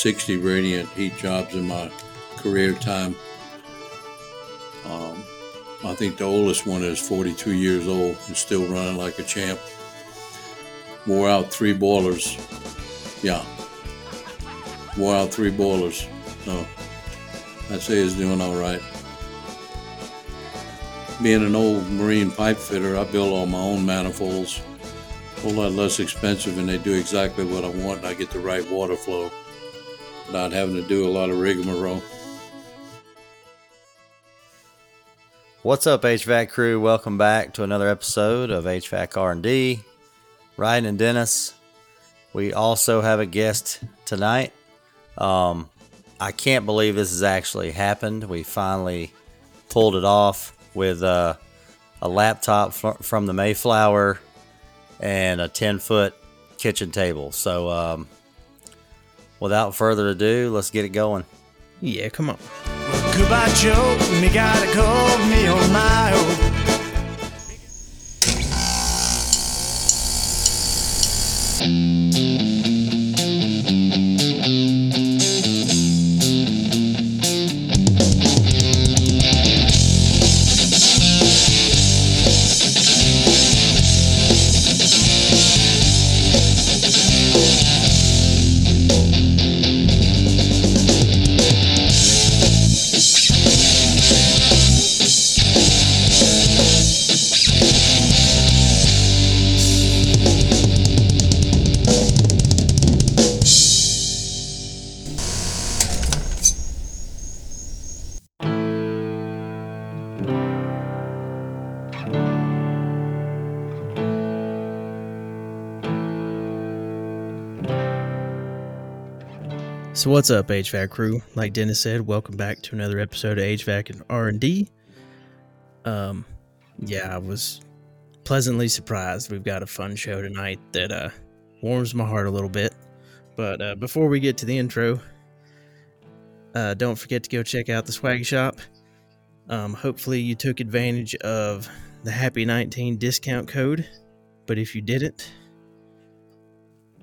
60 radiant heat jobs in my career time. Um, I think the oldest one is 42 years old and still running like a champ. Wore out three boilers. Yeah. Wore out three boilers. So I'd say it's doing all right. Being an old marine pipe fitter, I build all my own manifolds. A whole lot less expensive, and they do exactly what I want, and I get the right water flow without having to do a lot of rigmarole. What's up, HVAC crew? Welcome back to another episode of HVAC R&D. Rhydon and Dennis. We also have a guest tonight. Um, I can't believe this has actually happened. We finally pulled it off with uh, a laptop fr- from the Mayflower and a 10 foot kitchen table. So, um, without further ado, let's get it going. Yeah, come on. Well, goodbye, Joe. Me gotta go, me on my own. So what's up, HVAC crew? Like Dennis said, welcome back to another episode of HVAC and R and D. Um, yeah, I was pleasantly surprised. We've got a fun show tonight that uh warms my heart a little bit. But uh, before we get to the intro, uh, don't forget to go check out the swag shop. Um, hopefully, you took advantage of the Happy 19 discount code. But if you didn't,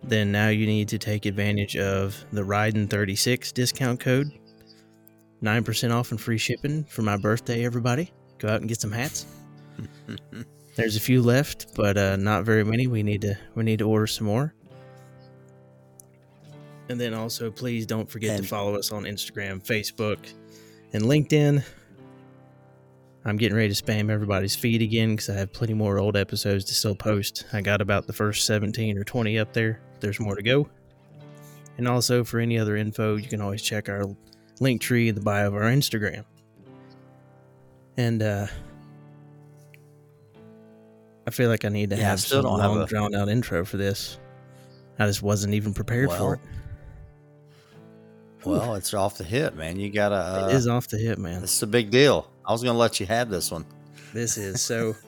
then now you need to take advantage of the Rhydon 36 discount code. 9% off and free shipping for my birthday, everybody. Go out and get some hats. There's a few left, but uh, not very many. We need to we need to order some more. And then also please don't forget And- to follow us on Instagram, Facebook, and LinkedIn. I'm getting ready to spam everybody's feed again because I have plenty more old episodes to still post. I got about the first 17 or 20 up there. There's more to go. And also, for any other info, you can always check our link tree in the bio of our Instagram. And uh, I feel like I need to Yeah, have still some don't have long, a- drawn out intro for this. I just wasn't even prepared Well, for it. Well, it's off the hip, man. You gotta. Uh, it is off the hip, man. This is a big deal. I was gonna let you have this one. This is so.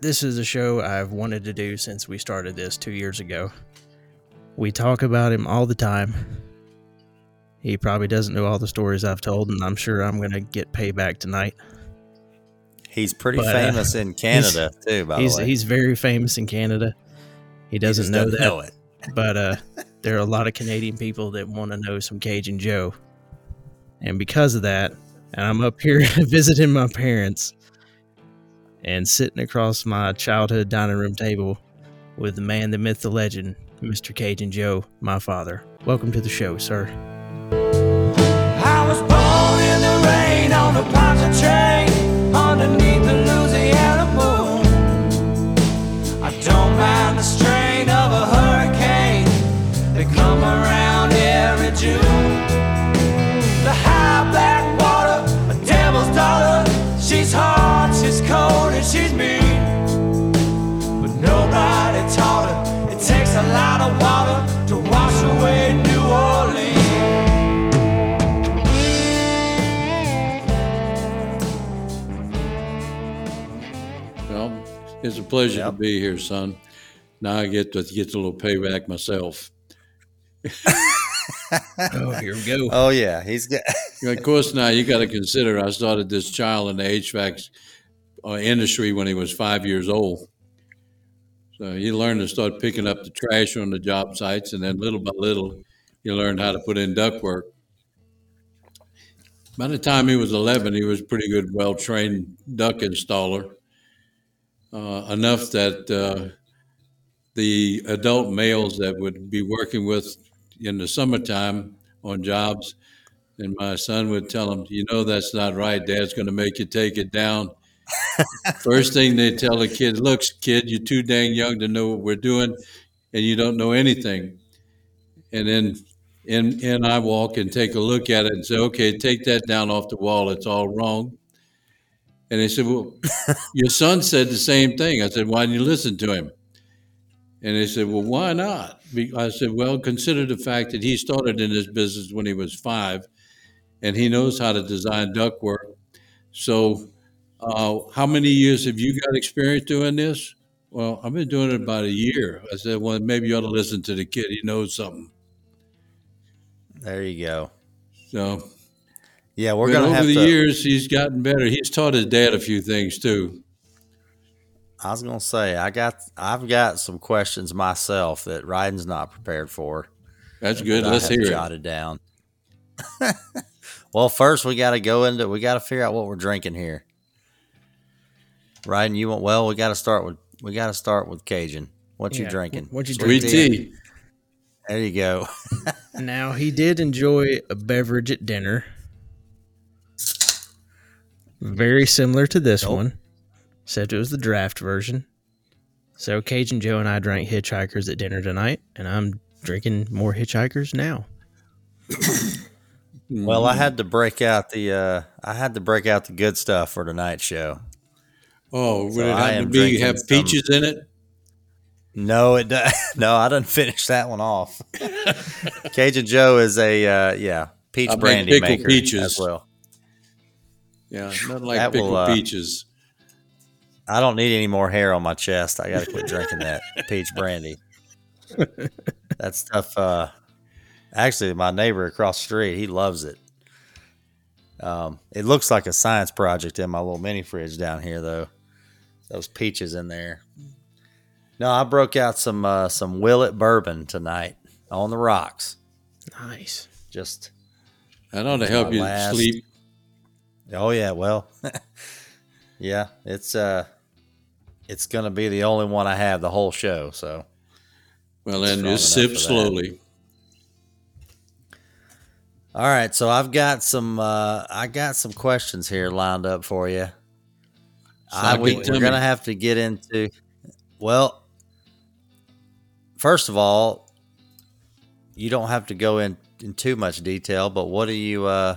this is a show I've wanted to do since we started this two years ago. We talk about him all the time. He probably doesn't know all the stories I've told, and I'm sure I'm going to get payback tonight. He's pretty But, uh, famous in Canada too. By he's the way, he's very famous in Canada. He He doesn't just know doesn't that, know it. but uh, there are a lot of Canadian people that want to know some Cajun Joe, and because of that, and I'm up here visiting my parents, and sitting across my childhood dining room table with the man, the myth, the legend, Mr. Cajun Joe, my father. Welcome to the show, sir. It's a pleasure to be here, son. Now I get to get a little payback myself. Oh, here we go. Oh yeah, he's got. Of course, now you got to consider I started this child in the HVAC uh, industry when he was five years old. So he learned to start picking up the trash on the job sites, and then little by little, he learned how to put in ductwork. By the time he was 11, he was pretty good, well trained duct installer. Uh, enough that uh, the adult males that would be working with in the summertime on jobs, and my son would tell him, You know, that's not right. Dad's going to make you take it down. First thing they tell the kid, Look, kid, you're too dang young to know what we're doing, and you don't know anything. And then in, in I walk and take a look at it and say, okay, take that down off the wall. It's all wrong. And they said, well, your son said the same thing. I said, why didn't you listen to him? And they said, well, why not? I said, well, consider the fact that he started in this business when he was five and he knows how to design ductwork. So, uh, how many years have you got experience doing this? Well, I've been doing it about a year. I said, well, maybe you ought to listen to the kid. He knows something. There you go. So, yeah, we're but gonna have over the to. years, he's gotten better. He's taught his dad a few things too. I was gonna say I got I've got some questions myself that Rhydon's not prepared for. That's good. Let's hear it. jotted down. well, first we got to go into we got to figure out what we're drinking here. Rhydon, you want? Well, we got to start with we got to start with Cajun. What you drinking? what you drinking? Sweet drinking? tea. There you go. Now he did enjoy a beverage at dinner, very similar to this Nope. one, except it was the draft version. So Cajun Joe and I drank Hitchhikers at dinner tonight, and I'm drinking more Hitchhikers now. well, I had to break out the uh I had to break out the good stuff for tonight's show. Oh, would So it happen to be have some- peaches in it? No, it does. No, I didn't finish that one off. Cajun Joe is a uh, yeah peach I brandy pickled maker peaches. as well. Yeah, nothing like That will, uh, peaches. I don't need any more hair on my chest. I got to quit drinking that peach brandy. That stuff. Uh, actually, my neighbor across the street, he loves it. Um, it looks like a science project in my little mini fridge down here, though. Those peaches in there. No, I broke out some uh, some Willet bourbon tonight on the rocks. Nice. Just That ought to help you last- sleep. Oh yeah, well, yeah, it's uh, it's gonna be the only one I have the whole show. So Well, then just sip slowly. all right, so I've got some uh, I got some questions here lined up for you. I, Sock we, to we're gonna have to get into. Well, first of all, you don't have to go in in too much detail, but what do you uh,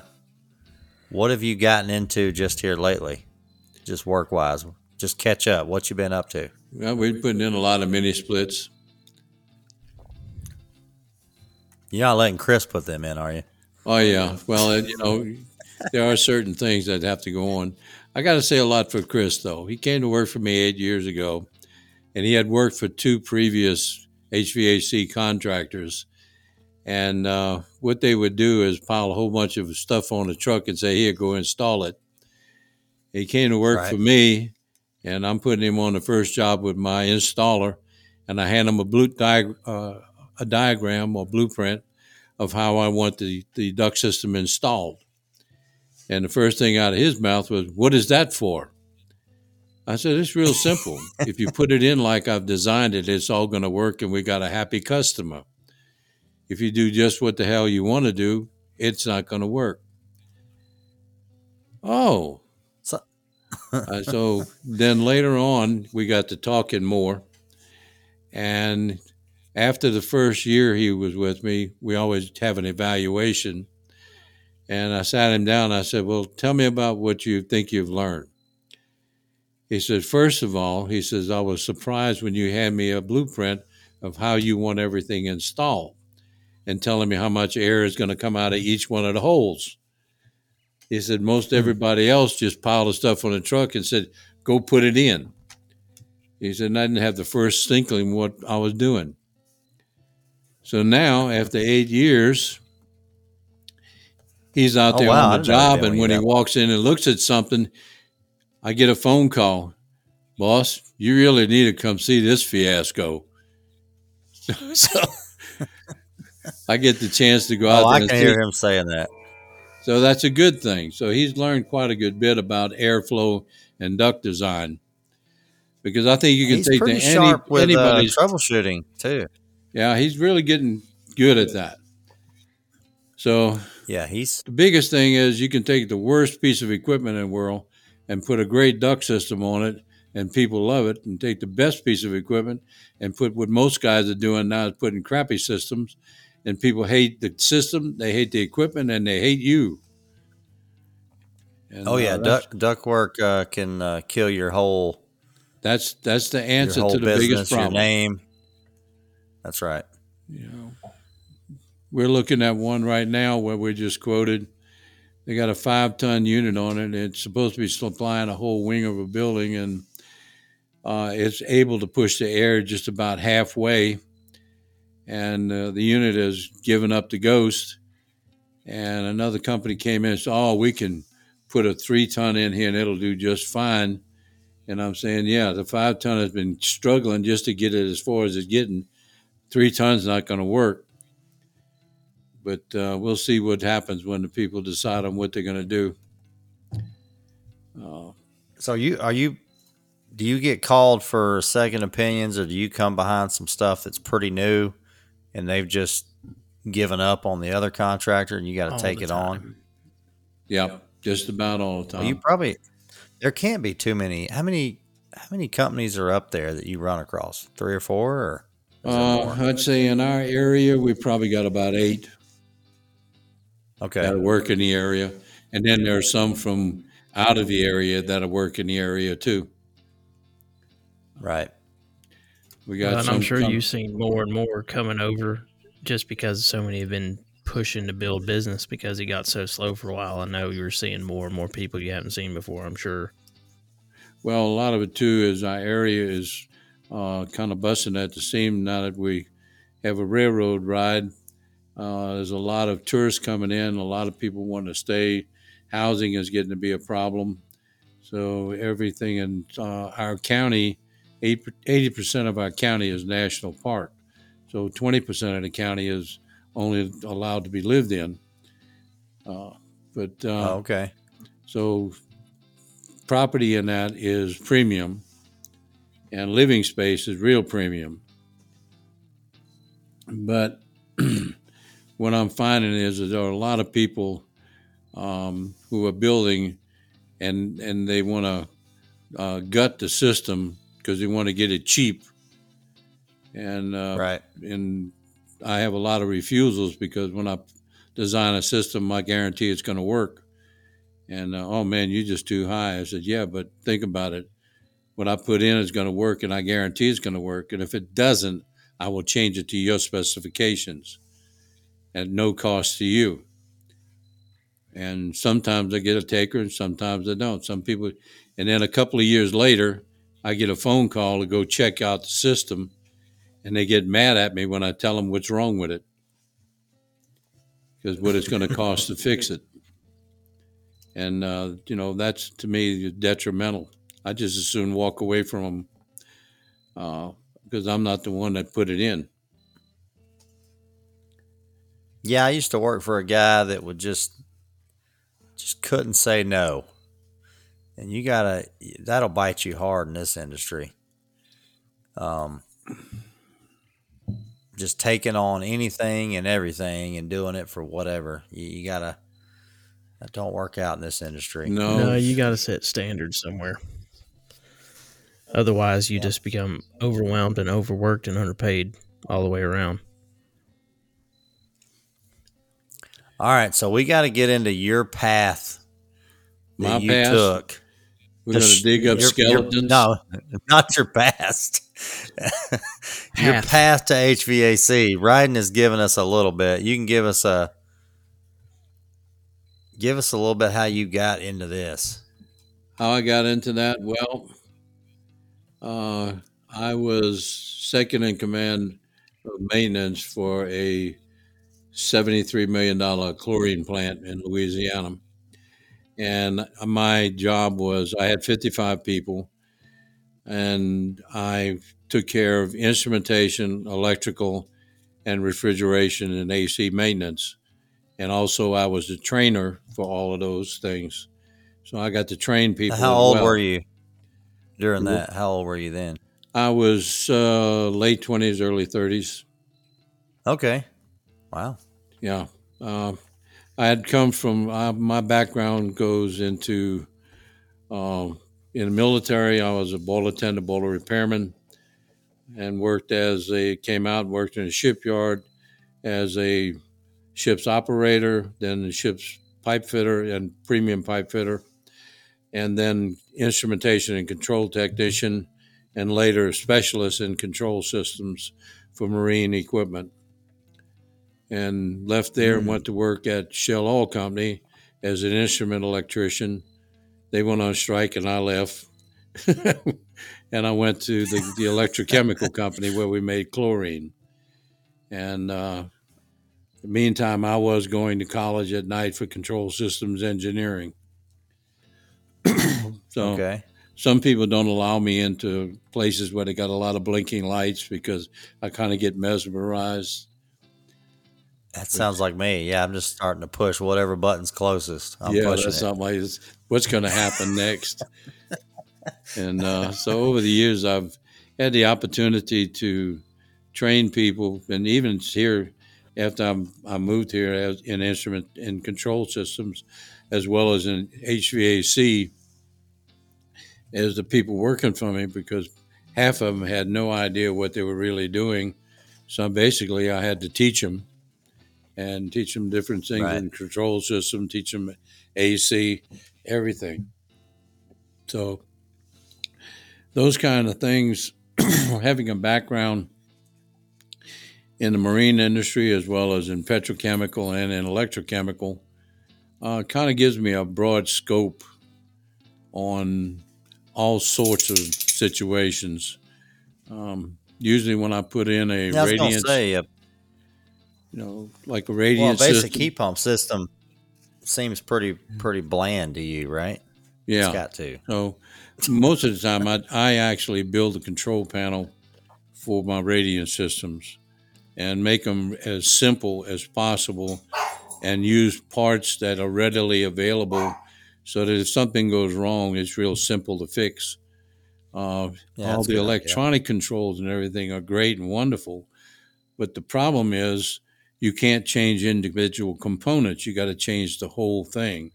what have you gotten into just here lately, just work wise? Just catch up. What you been up to? Well, we're putting in a lot of mini splits. You're not letting Chris put them in, are you? Oh yeah. Well, it, you know, there are certain things that have to go on. I got to say a lot for Chris though. He came to work for me eight years ago, and he had worked for two previous HVAC contractors. And uh, what they would do is pile a whole bunch of stuff on a truck and say, "Here, go install it." He came to work Right. for me, and I'm putting him on the first job with my installer, and I hand him a blue diag- uh, a diagram or blueprint of how I want the, the duct system installed. And the first thing out of his mouth was, What is that for? I said, It's real simple. if you put it in like I've designed it, it's all going to work and we got a happy customer. If you do just what the hell you want to do, it's not going to work. Oh. So- Uh, so then later on, we got to talking more. And after the first year he was with me, we always have an evaluation. And I sat him down. I said, Well, tell me about what you think you've learned. He said, First of all, he says, I was surprised when you had me a blueprint of how you want everything installed and telling me how much air is going to come out of each one of the holes. He said, Most hmm. everybody else just piled the stuff on the truck and said, Go put it in. He said, and I didn't have the first inkling what I was doing. So now, after eight years, he's out Oh, there wow, on the didn't know they'd job, and when he walks in and looks at something, I get a phone call. boss, you really need to come see this fiasco. so I get the chance to go out Oh, I and can see. hear him saying that. So that's a good thing. So he's learned quite a good bit about airflow and duct design. Because I think you can He's take pretty to any, sharp with uh, troubleshooting too. yeah, he's really getting good at that. So Yeah, he's the biggest thing is you can take the worst piece of equipment in the world and put a great duct system on it, and people love it. And take the best piece of equipment and put what most guys are doing now is putting crappy systems, and people hate the system, they hate the equipment, and they hate you. And, oh yeah, uh, duck duck work uh, can uh, kill your whole that's that's the answer to the business, biggest your problem. name. That's right. You know, we're looking at one right now where we just quoted. They got a five ton unit on it. It's supposed to be supplying a whole wing of a building, and uh, it's able to push the air just about halfway. And uh, the unit has given up the ghost. And another company came in and said, "Oh, we can put a three ton in here, and it'll do just fine." And I'm saying, "Yeah, the five ton has been struggling just to get it as far as it's getting." three tons not going to work. But uh, we'll see what happens when the people decide on what they're going to do. Uh, So you are you do you get called for second opinions or do you come behind some stuff that's pretty new and they've just given up on the other contractor and you got to take the it on? time. yeah, just about all the Well, time. you probably there can't be too many. How many how many companies are up there that you run across? Three or four or uh. I'd say in our area, we probably got about eight Okay. that work in the area. And then there are some from out of the area that work in the area too. Right. We got Well, and some I'm sure com- you've seen more and more coming over just because so many have been pushing to build business because he got so slow for a while. I know you're seeing more and more people you haven't seen before, I'm sure. Well, a lot of it too is our area is uh, kind of busting at the seam now that we have a railroad ride. Uh, there's a lot of tourists coming in, a lot of people want to stay. Housing is getting to be a problem. So everything in uh, our county, 80% of our county is national park. So 20% of the county is only allowed to be lived in. Uh, but uh, Oh, okay. so property in that is premium and living space is real premium. But what I'm finding is that there are a lot of people um, who are building and and they want to uh, gut the system because they want to get it cheap. And uh, right. and I have a lot of refusals because when I design a system, I guarantee it's going to work. And uh, oh man, you're just too high. I said, yeah, but think about it. What I put in is going to work, and I guarantee it's going to work. And if it doesn't, I will change it to your specifications at no cost to you. And sometimes I get a taker, and sometimes I don't. Some people, and then a couple of years later, I get a phone call to go check out the system, and they get mad at me when I tell them what's wrong with it because what it's going to cost to fix it. And, uh, you know, that's to me detrimental. I just as soon walk away from them uh, because I'm not the one that put it in. Yeah, I used to work for a guy that would just just couldn't say no. And you gotta that'll bite you hard in this industry. Um just taking on anything and everything and doing it for whatever. You, you gotta that don't work out in this industry. No, No, you got to set standards somewhere. Otherwise, you just become overwhelmed and overworked and underpaid all the way around. All right, so we got to get into your path that My you past? took. we're going to Just dig up your- your- skeletons. no, not your past. your Path. path to HVAC. Rhydon has given us a little bit. You can give us a give us a little bit how you got into this. How I got into that? Well, uh, I was second in command of maintenance for a $73 million chlorine plant in Louisiana. And my job was I had 55 people. and I took care of instrumentation, electrical, and refrigeration and AC maintenance. And also, I was the trainer for all of those things. So I got to train people. How old well. were you during that? How old were you then? I was uh, late 20s, early 30s. Okay. Wow. Yeah. Um, I had come from, uh, my background goes into, um, in the military, I was a boiler attendant, boiler repairman, and worked as a, came out worked in a shipyard as a ship's operator, then the ship's pipe fitter and premium pipe fitter, and then instrumentation and control technician, and later specialist in control systems for marine equipment and left there and Mm. went to work at Shell Oil Company as an instrument electrician. They went on strike and I left. and I went to the, the electrochemical company where we made chlorine. And uh, in the meantime, I was going to college at night for control systems engineering. so Okay. some people don't allow me into places where they got a lot of blinking lights because I kind of get mesmerized. That sounds like me. Yeah, I'm just starting to push whatever button's closest. I'm yeah, pushing that's it. something like this. What's going to happen next? and uh, so over the years, I've had the opportunity to train people, and even here, after I'm, I moved here as in instrument and control systems, as well as in HVAC, as the people working for me, because half of them had no idea what they were really doing. So basically, I had to teach them and teach them different things Right. in control system, teach them AC, everything. So those kind of things, having a background in the marine industry as well as in petrochemical and in electrochemical, uh, kind of gives me a broad scope on all sorts of situations. Um, usually, when I put in a Yeah, I was gonna radiance, say, uh, you know, like a radiant. well, a basic system, heat pump system seems pretty pretty bland to you, right? yeah, It's got to. So most of the time, I, I actually build a control panel for my radiant systems and make them as simple as possible and use parts that are readily available so that if something goes wrong, it's real simple to fix. Uh, Yeah, all the a good idea. electronic controls and everything are great and wonderful. But the problem is you can't change individual components. You got to change the whole thing.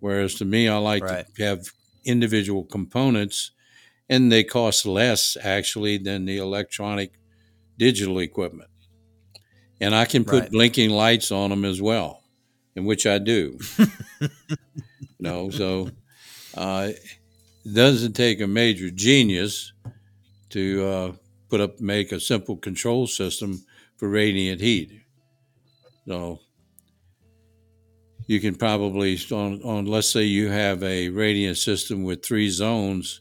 Whereas to me, I like Right. to have individual components and they cost less actually than the electronic digital equipment. And I can put Right. blinking lights on them as well, in which I do. no, so uh, it doesn't take a major genius to uh, put up, make a simple control system for radiant heat. So you can probably on, on let's say you have a radiant system with three zones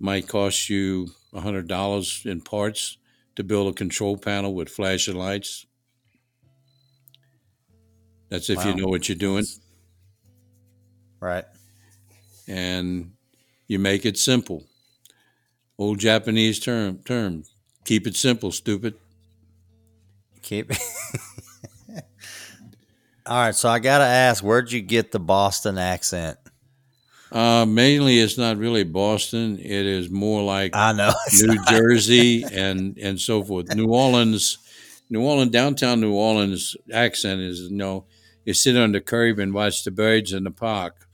might cost you hundred dollars in parts to build a control panel with flashing lights. That's if you know what you're doing. Right. and you make it simple. Old Japanese term term. Keep it simple, stupid. Keep. All right, so I gotta ask, where'd you get the Boston accent? Uh, mainly, it's not really Boston. It is more like I know. New not- Jersey and and so forth. New Orleans, New Orleans, downtown New Orleans accent is you know you sit on the curb and watch the birds in the park,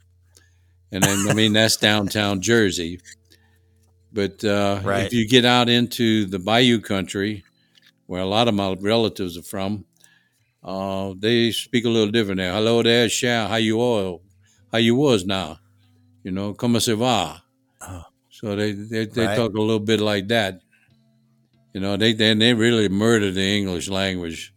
and then I mean that's downtown Jersey. But uh, Right. if you get out into the Bayou country, where a lot of my relatives are from, uh, they speak a little different there. Hello there, Shah. How you all? How you was now? You know, como se va? Oh. So they they, they Right. talk a little bit like that. You know, they they, they really murder the English language.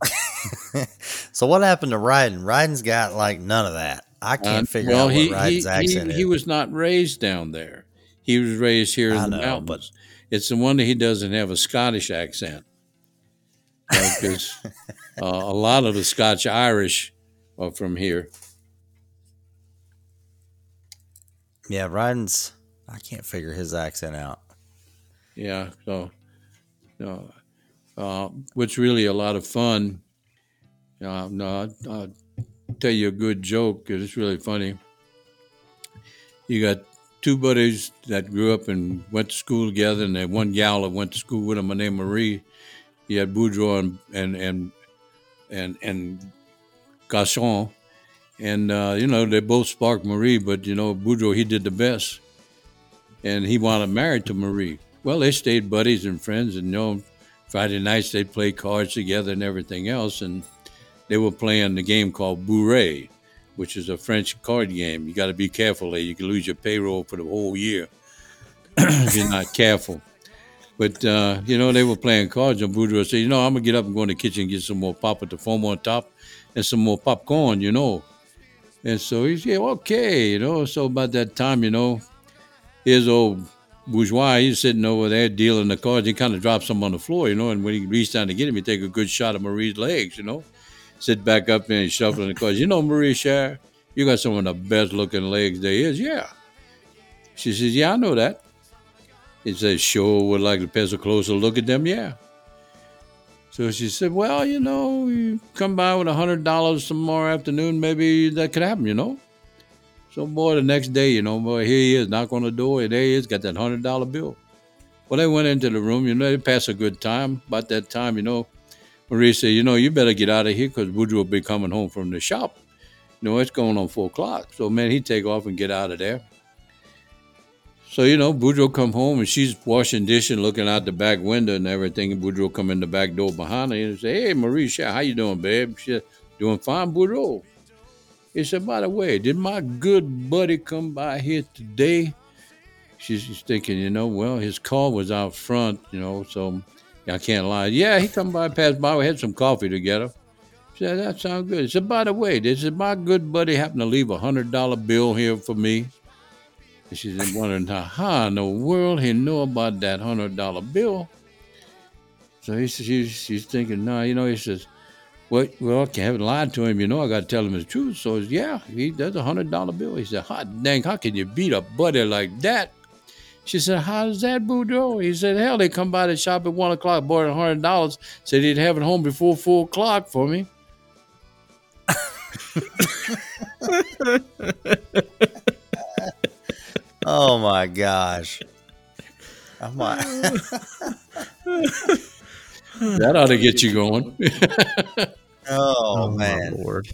so what happened to Rhydon? Rhydon's got like none of that. I can't Uh, figure well, out he, what Rhydon's he, accent he, is. he was not raised down there. He was raised here in I the know, mountains. It's a wonder he doesn't have a Scottish accent. Because uh, a lot of the Scotch Irish are from here. yeah, Rhydon's I can't figure his accent out. Yeah, so, know, uh, what's really a lot of fun. Uh, no, I'll, I'll tell you a good joke 'cause it's really funny. You got two buddies that grew up and went to school together, and then one gal that went to school with them, her name Marie. He had Boudreaux and and and and, and Gasson, and uh, you know they both sparked Marie, but you know Boudreaux he did the best, and he wanted married to Marie. Well, they stayed buddies and friends, and you know Friday nights they'd play cards together and everything else, and they were playing the game called Bourrée, which is a French card game. You got to be careful there; you can lose your payroll for the whole year if you're not careful. But uh, you know, they were playing cards, and Boudreaux said, "You know, I'm gonna get up and go in the kitchen and get some more pop with the foam on top, and some more popcorn." You know, and so he said, "Okay." You know, so about that time, you know, his old bourgeois, he's sitting over there dealing the cards. He kind of dropped some on the floor, you know, and when he reached down to get him, he take a good shot of Marie's legs, you know, sit back up there and shuffling the cards. You know, Marie chère, you got some of the best looking legs there is. Yeah. She says, "Yeah, I know that." He says, sure, would like to pass a closer look at them. Yeah. So she said, well, you know, you come by with a hundred dollars tomorrow afternoon, maybe that could happen, you know. So boy, the next day, you know, boy, here he is, knock on the door, and there he is, got that hundred dollar bill. Well, they went into the room, you know, they passed a good time. About that time, you know, Marie said, you know, you better get out of here because Boudreaux will be coming home from the shop. You know, it's going on four o'clock. So man, he take off and get out of there. So, you know, Boudreaux come home and she's washing dishes, looking out the back window and everything. And Boudreaux come in the back door behind her and say, Hey, Marie, how you doing, babe? She said, Doing fine, Boudreaux. He said, By the way, did my good buddy come by here today? She's thinking, you know, well, his car was out front, you know, so I can't lie. Yeah, he come by, passed by. We had some coffee together. Said, That sounds good. He said, By the way, this is my good buddy happen to leave a $100 bill here for me? And she's wondering how, in the world he know about that hundred dollar bill. So he, says, she's, she's thinking, no, you know, he says, well, well, I haven't lied to him. You know, I got to tell him the truth. So yeah, he does a hundred dollar bill. He said, hot dang, how can you beat a buddy like that? She said, How's that Boudreaux? He said, hell, they come by the shop at one o'clock, bought a hundred dollars, said he'd have it home before four o'clock for me. Oh my gosh. Oh my. That ought to get you going. Oh, oh, my man. lord.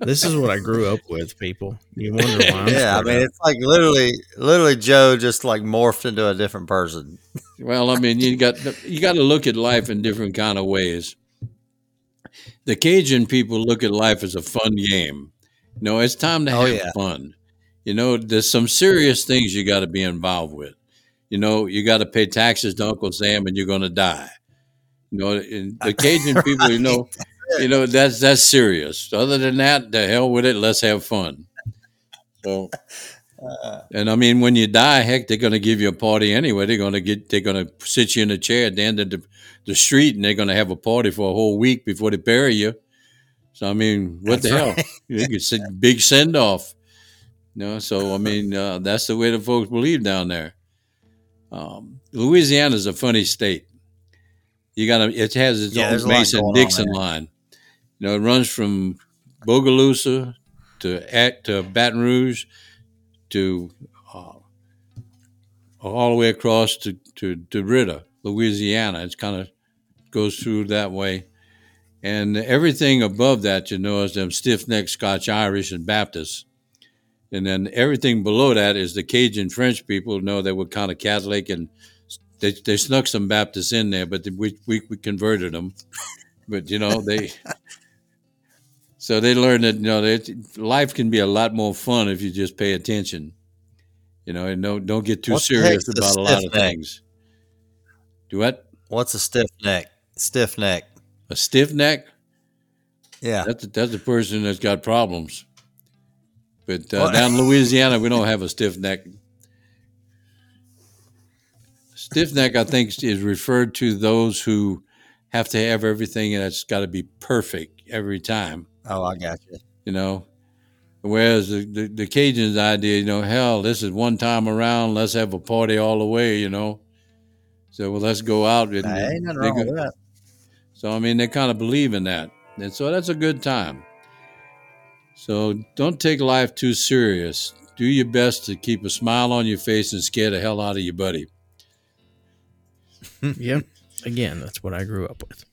This is what I grew up with, people. You wonder why I'm Yeah, I mean, up. it's like literally, literally Joe just like morphed into a different person. Well, I mean, you got you got to look at life in different kind of ways. The Cajun people look at life as a fun game. No, it's time to Oh, have yeah. fun. You know, there's some serious things you got to be involved with. You know, you got to pay taxes to Uncle Sam, and you're going to die. You know, and the Cajun people, you know, you know that's that's serious. Other than that, the hell with it. Let's have fun. So, and I mean, when you die, heck, they're going to give you a party anyway. They're going to get, they're going to sit you in a chair at the end of the, the street, and they're going to have a party for a whole week before they bury you. So I mean, what the That's hell? Could say big send off. You know, so I mean, uh, that's the way the folks believe down there. Um, Louisiana is a funny state. You got to, it has its Yeah, own Mason Dixon line. You know, it runs from Bogalusa to to Baton Rouge to uh, all the way across to to DeRidder, Louisiana. It's kind of goes through that way, and everything above that, you know, is them stiff necked Scotch Irish and Baptists. And then everything below that is the Cajun French people. Know they were kind of Catholic, and they, they snuck some Baptists in there, but we, we, we converted them. But you know they, so they learn that you know that life can be a lot more fun if you just pay attention. You know, and don't don't get too What serious about a lot of neck? things. Do what? What's a stiff neck? Stiff neck. A stiff neck? Yeah. That's a, that's a person that's got problems. But uh, down in Louisiana, we don't have a stiff neck. Stiff neck, I think, is referred to those who have to have everything that's got to be perfect every time. Oh, I got you. You know, Whereas the, the, the Cajuns' idea, you know, hell, this is one time around. Let's have a party all the way, you know. So well, let's go out. And, Nah, ain't nothing wrong go- with that. so I mean, they kind of believe in that, and so that's a good time. So don't take life too serious. Do your best to keep a smile on your face and scare the hell out of your buddy. yep. Again, that's what I grew up with.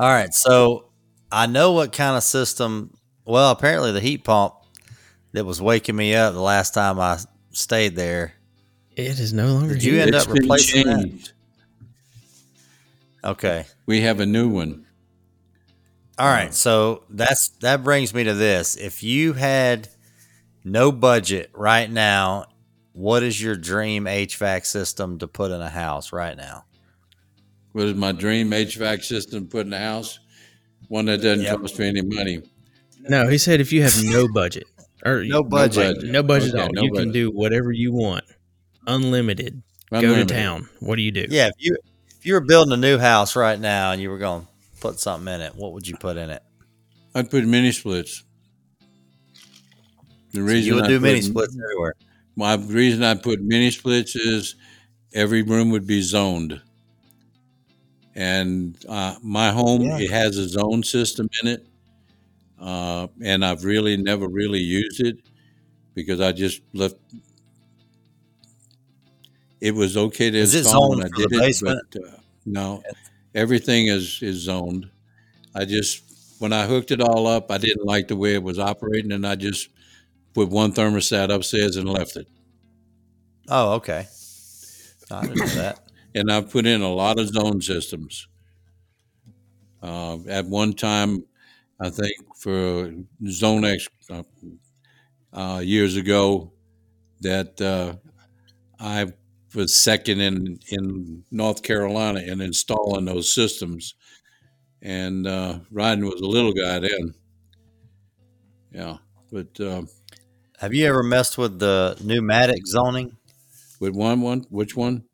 All right, so I know what kind of system. Well, apparently the heat pump that was waking me up the last time I stayed there. It is no longer Did you end It's up been replacing that? Okay. We have a new one. All right, so that's that brings me to this. If you had no budget right now, what is your dream HVAC system to put in a house right now? What is my dream HVAC system to put in a house? One that doesn't Yep. cost me any money. No, he said if you have no budget or No budget. budget. no budget Okay, at all, no you can do whatever you want, unlimited. Go to town. What do you do? Yeah, if you if you were building a new house right now and you were going to put something in it, what would you put in it? I'd put mini splits. The reason you would I do put- mini splits everywhere. My reason I put mini splits is every room would be zoned. And uh, my home, Yeah. it has its own system in it. Uh, and I've really never really used it because I just left. It was okay to Is it install when I did it, but uh, no, everything is is zoned. I just when I hooked it all up, I didn't like the way it was operating, and I just put one thermostat upstairs and left it. Oh, okay. I didn't know that. And I've put in a lot of zone systems. Uh, at one time, I think for Zonex uh, uh, years ago, that uh, I was second in in North Carolina in installing those systems, and uh, Rhydon was a little guy then. Yeah, but uh, Have you ever messed with the pneumatic zoning, with one one, which one?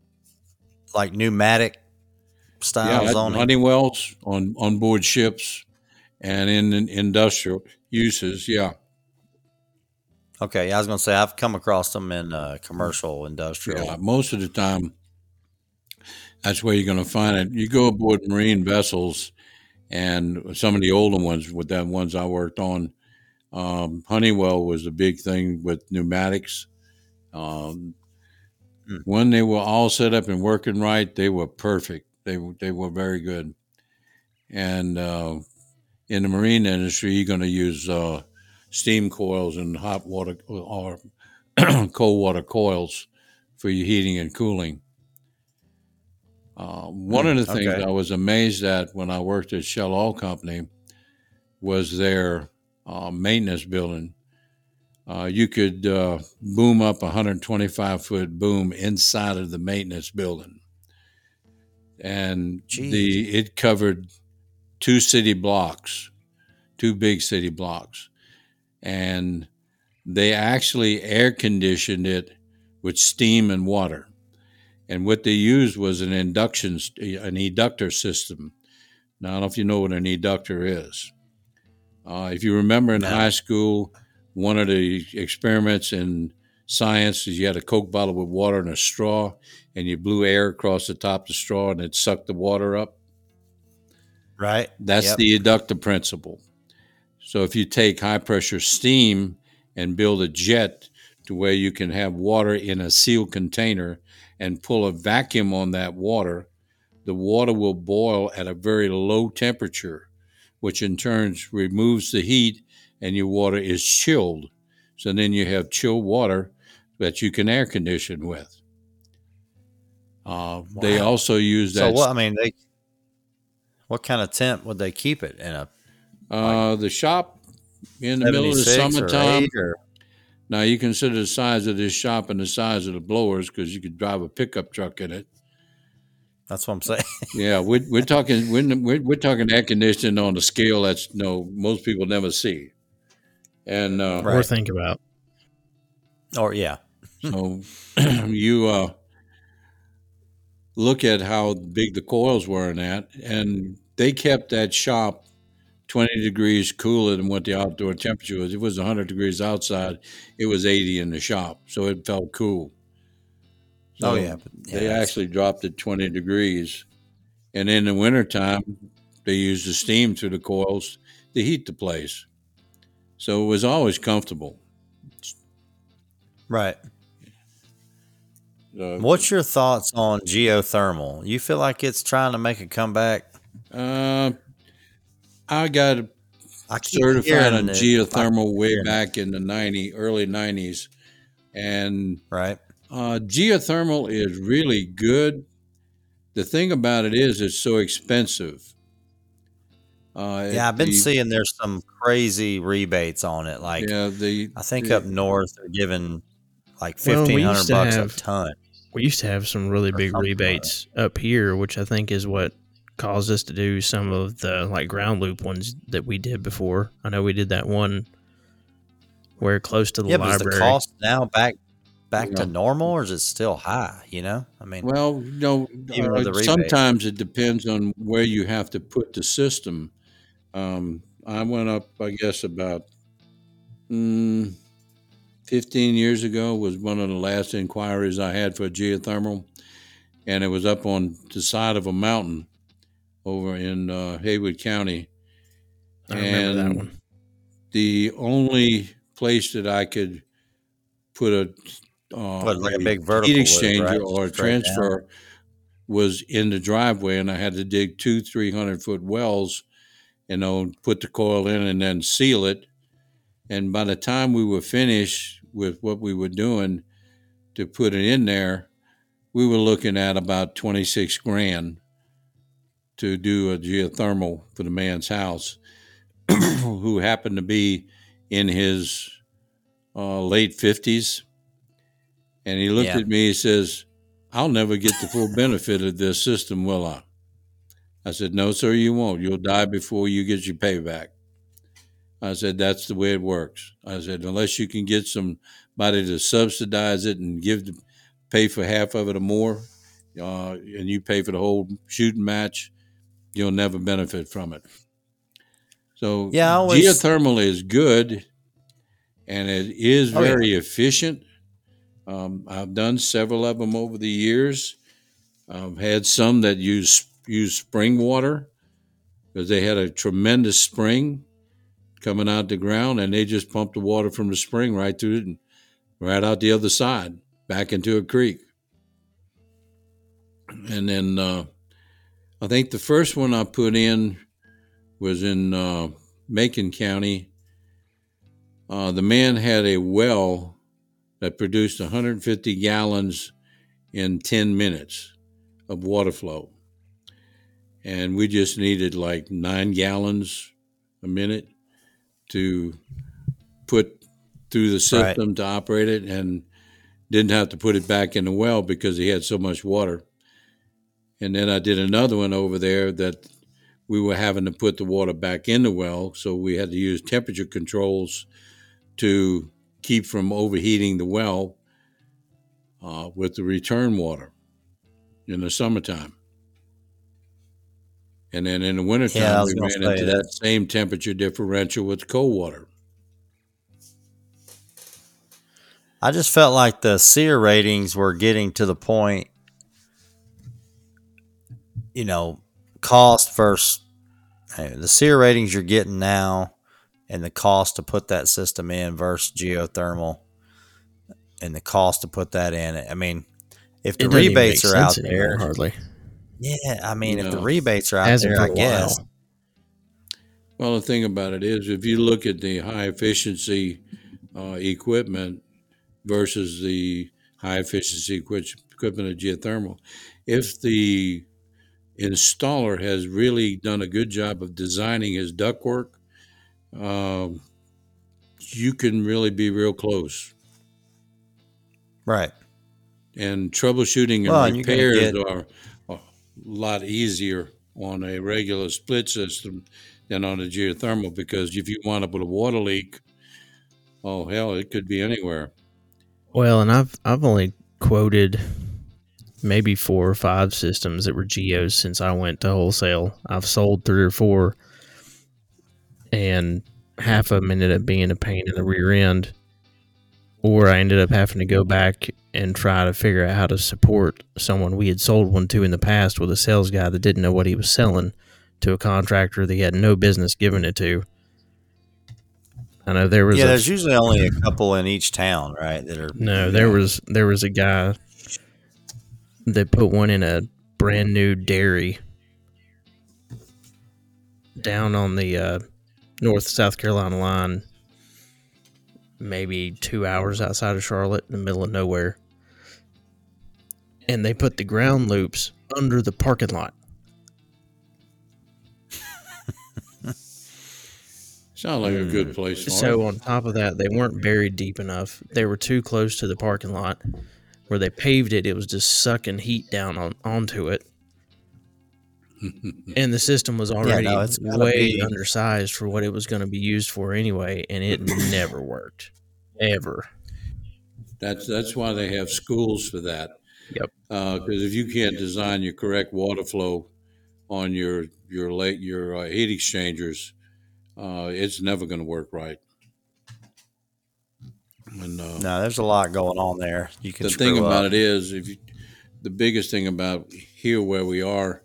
Like pneumatic styles yeah, zoning? Honeywell's on on board ships and in, in industrial uses. Yeah, Okay, I was going to say I've come across them in uh, commercial, industrial. yeah. Most of the time, that's where you're going to find it. You go aboard marine vessels, and some of the older ones, with the ones I worked on, um, Honeywell was a big thing with pneumatics. Um, Hmm. When they were all set up and working right, they were perfect. They were- they were very good. And uh, in the marine industry, you're going to use uh, steam coils and hot water or cold water coils for your heating and cooling. Uh, one of the things okay. I was amazed at when I worked at Shell Oil Company was their uh, maintenance building. Uh, you could uh, boom up a 125 foot boom inside of the maintenance building, and Jeez. the it covered two city blocks, two big city blocks, and they actually air conditioned it with steam and water. And what they used was an induction, an eductor system. Now, I don't know if you know what an eductor is. Uh, if you remember in No. high school, one of the experiments in science is you had a Coke bottle with water and a straw, and you blew air across the top of the straw and it sucked the water up. Right? That's Yep. the eductor principle. So if you take high pressure steam and build a jet to where you can have water in a sealed container and pull a vacuum on that water, the water will boil at a very low temperature, which in turn removes the heat and your water is chilled. So then you have chilled water that you can air condition with. Uh, They also use So that. what? I mean, they. What kind of temp would they keep it in a uh, the shop in the middle of the 76 or or Now you consider the size of this shop and the size of the blowers because you could drive a pickup truck in it. that's what I'm saying. Yeah, we're, we're talking we're, we're, we're talking air conditioning on a scale that's no most people never see, and uh, Right. Or think about. or yeah, so you uh, look at how big the coils were in that, and they kept that shop 20 degrees cooler than what the outdoor temperature was. It was 100 degrees outside. It was 80 in the shop, so it felt cool. Oh, yeah, but- yeah, they actually dropped it 20 degrees. And in the wintertime, they used the steam through the coils to heat the place. So it was always comfortable. Right. What's your thoughts on geothermal? You feel like it's trying to make a comeback? uh, I got I certified on geothermal way back in the 90 early 90s and Right. uh, geothermal is really good the thing about it is it's so expensive uh, Yeah, I've been the- seeing there's some crazy rebates on it. Like yeah the I think the- up north they're giving like Well, we fifteen hundred used bucks have- a ton. We used to have some really big something like rebates up here, which I think is what caused us to do some of the like ground loop ones that we did before. I know we did that one where close to the Yeah, but is the cost now back back Yeah. to normal or is it still high? You know, I mean, Well, you know, uh, sometimes it depends on where you have to put the system. Um, I went up, I guess, about mm, 15 years ago was one of the last inquiries I had for geothermal, and it was up on the side of a mountain over in uh, Haywood County. I remember that and one. The only place that I could put a uh, like a big vertical heat exchanger right? or a Straight down? transfer was in the driveway, and I had to dig two three hundred foot wells, you know, put the coil in and then seal it. And by the time we were finished with what we were doing to put it in there, we were looking at about twenty six grand to do a geothermal for the man's house, who happened to be in his uh, late fifties. And he looked Yeah. at me. He says, "I'll never get the full benefit of this system, will I?" I said, "No, sir, you won't. You'll die before you get your payback." I said, "That's the way it works." I said, "Unless you can get somebody to subsidize it and give the, pay for half of it or more, uh, and you pay for the whole shooting match, you'll never benefit from it." So Yeah, always- geothermal is good, and it is Oh, yeah. very efficient. Um, I've done several of them over the years. I've had some that use use spring water because they had a tremendous spring coming out the ground, and they just pumped the water from the spring right through it and right out the other side back into a creek. And then uh, I think the first one I put in was in uh, Macon County. Uh, the man had a well that produced 150 gallons in 10 minutes of water flow. And we just needed like nine gallons a minute to put through the Right. system to operate it and didn't have to put it back in the well because he had so much water. And then I did another one over there that we were having to put the water back in the well. So we had to use temperature controls to keep from overheating the well uh, with the return water in the summertime. And then in the wintertime, Yeah, we ran into that- that same temperature differential with cold water. I just felt like the SEER ratings were getting to the point, you know, cost versus hey, the SEER ratings you're getting now and the cost to put that system in versus geothermal and the cost to put that in. I mean, if the It doesn't even rebates are out sense anymore, there, hardly. Yeah, I mean, if the rebates are out Hasn't there, I guess. while. Well, the thing about it is, if you look at the high efficiency uh, equipment versus the high efficiency equipment of geothermal, if the installer has really done a good job of designing his ductwork, um, you can really be real close. Right. And troubleshooting and Well, and repairs get- are a lot easier on a regular split system than on a geothermal because if you wind up with a water leak, oh hell, it could be anywhere. Well, and I've I've only quoted maybe four or five systems that were geos since I went to wholesale. I've sold three or four, and half of them ended up being a pain in the rear end, or I ended up having to go back and try to figure out how to support someone we had sold one to in the past with a sales guy that didn't know what he was selling to a contractor that he had no business giving it to. I know there was Yeah, a, there's usually only a couple in each town, right? That are no, there was there was a guy that put one in a brand new dairy down on the uh, North South Carolina line, maybe two hours outside of Charlotte, in the middle of nowhere. And they put the ground loops under the parking lot. Sounds like a good place for So on top of that, they weren't buried deep enough. They were too close to the parking lot. Where they paved it, it was just sucking heat down on onto it. and the system was already no, way be- undersized for what it was going to be used for anyway, and it never worked, ever. That's that's why they have schools for that. Yep. Because if you can't design your correct water flow on your your late your uh, heat exchangers, uh, it's never going to work right. And uh, no. There's a lot going on there. You can the thing screw about up. it is, if you, the biggest thing about here where we are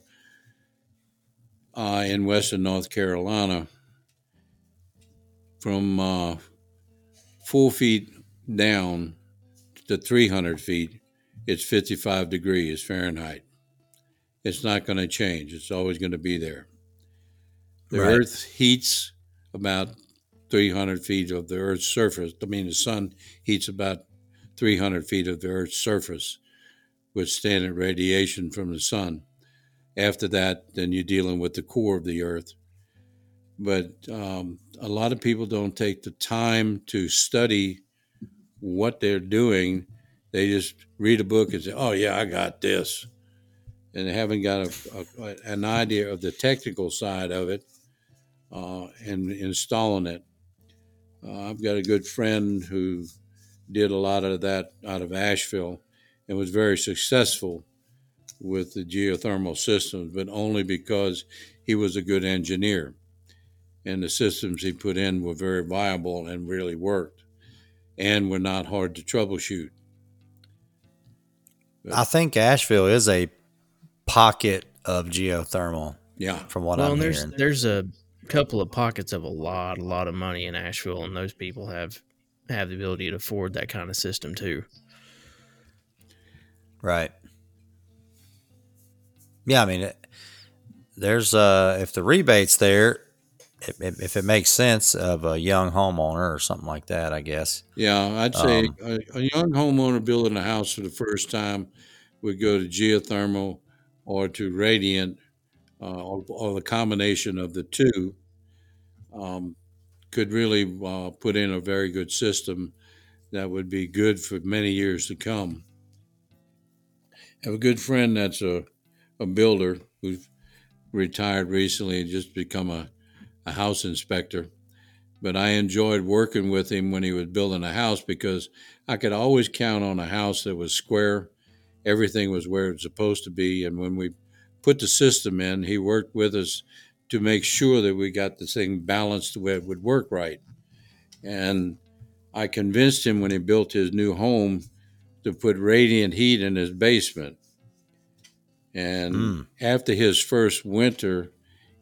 uh, in Western North Carolina, from uh, four feet down to 300 feet, it's 55 degrees Fahrenheit. It's not going to change. It's always going to be there. The Right. Earth heats about 300 feet of the Earth's surface. I mean, the sun heats about 300 feet of the Earth's surface with standard radiation from the sun. After that, then you're dealing with the core of the Earth. But um, a lot of people don't take the time to study what they're doing. They just read a book and say, "Oh yeah, I got this," and they haven't got a, a, an idea of the technical side of it uh, and installing it. Uh, I've got a good friend who did a lot of that out of Asheville and was very successful with the geothermal systems, but only because he was a good engineer. And the systems he put in were very viable and really worked and were not hard to troubleshoot. I think Asheville is a pocket of geothermal, Yeah. from what well, I'm and there's hearing. there's a couple of pockets of a lot, a lot of money in Asheville, and those people have have the ability to afford that kind of system too. Right. Yeah, I mean, it, there's uh, if the rebates there, if, it makes sense of a young homeowner or something like that, I guess. Yeah, I'd say Um, a, a young homeowner building a house for the first time would go to geothermal or to radiant, uh, or, or the combination of the two. Um, could really uh, put in a very good system that would be good for many years to come. I have a good friend that's a, a builder who's retired recently and just become a, a house inspector but I enjoyed working with him when he was building a house because I could always count on a house that was square. Everything was where it was supposed to be. And when we put the system in, he worked with us to make sure that we got the thing balanced where it would work right. And I convinced him when he built his new home to put radiant heat in his basement. And Mm. after his first winter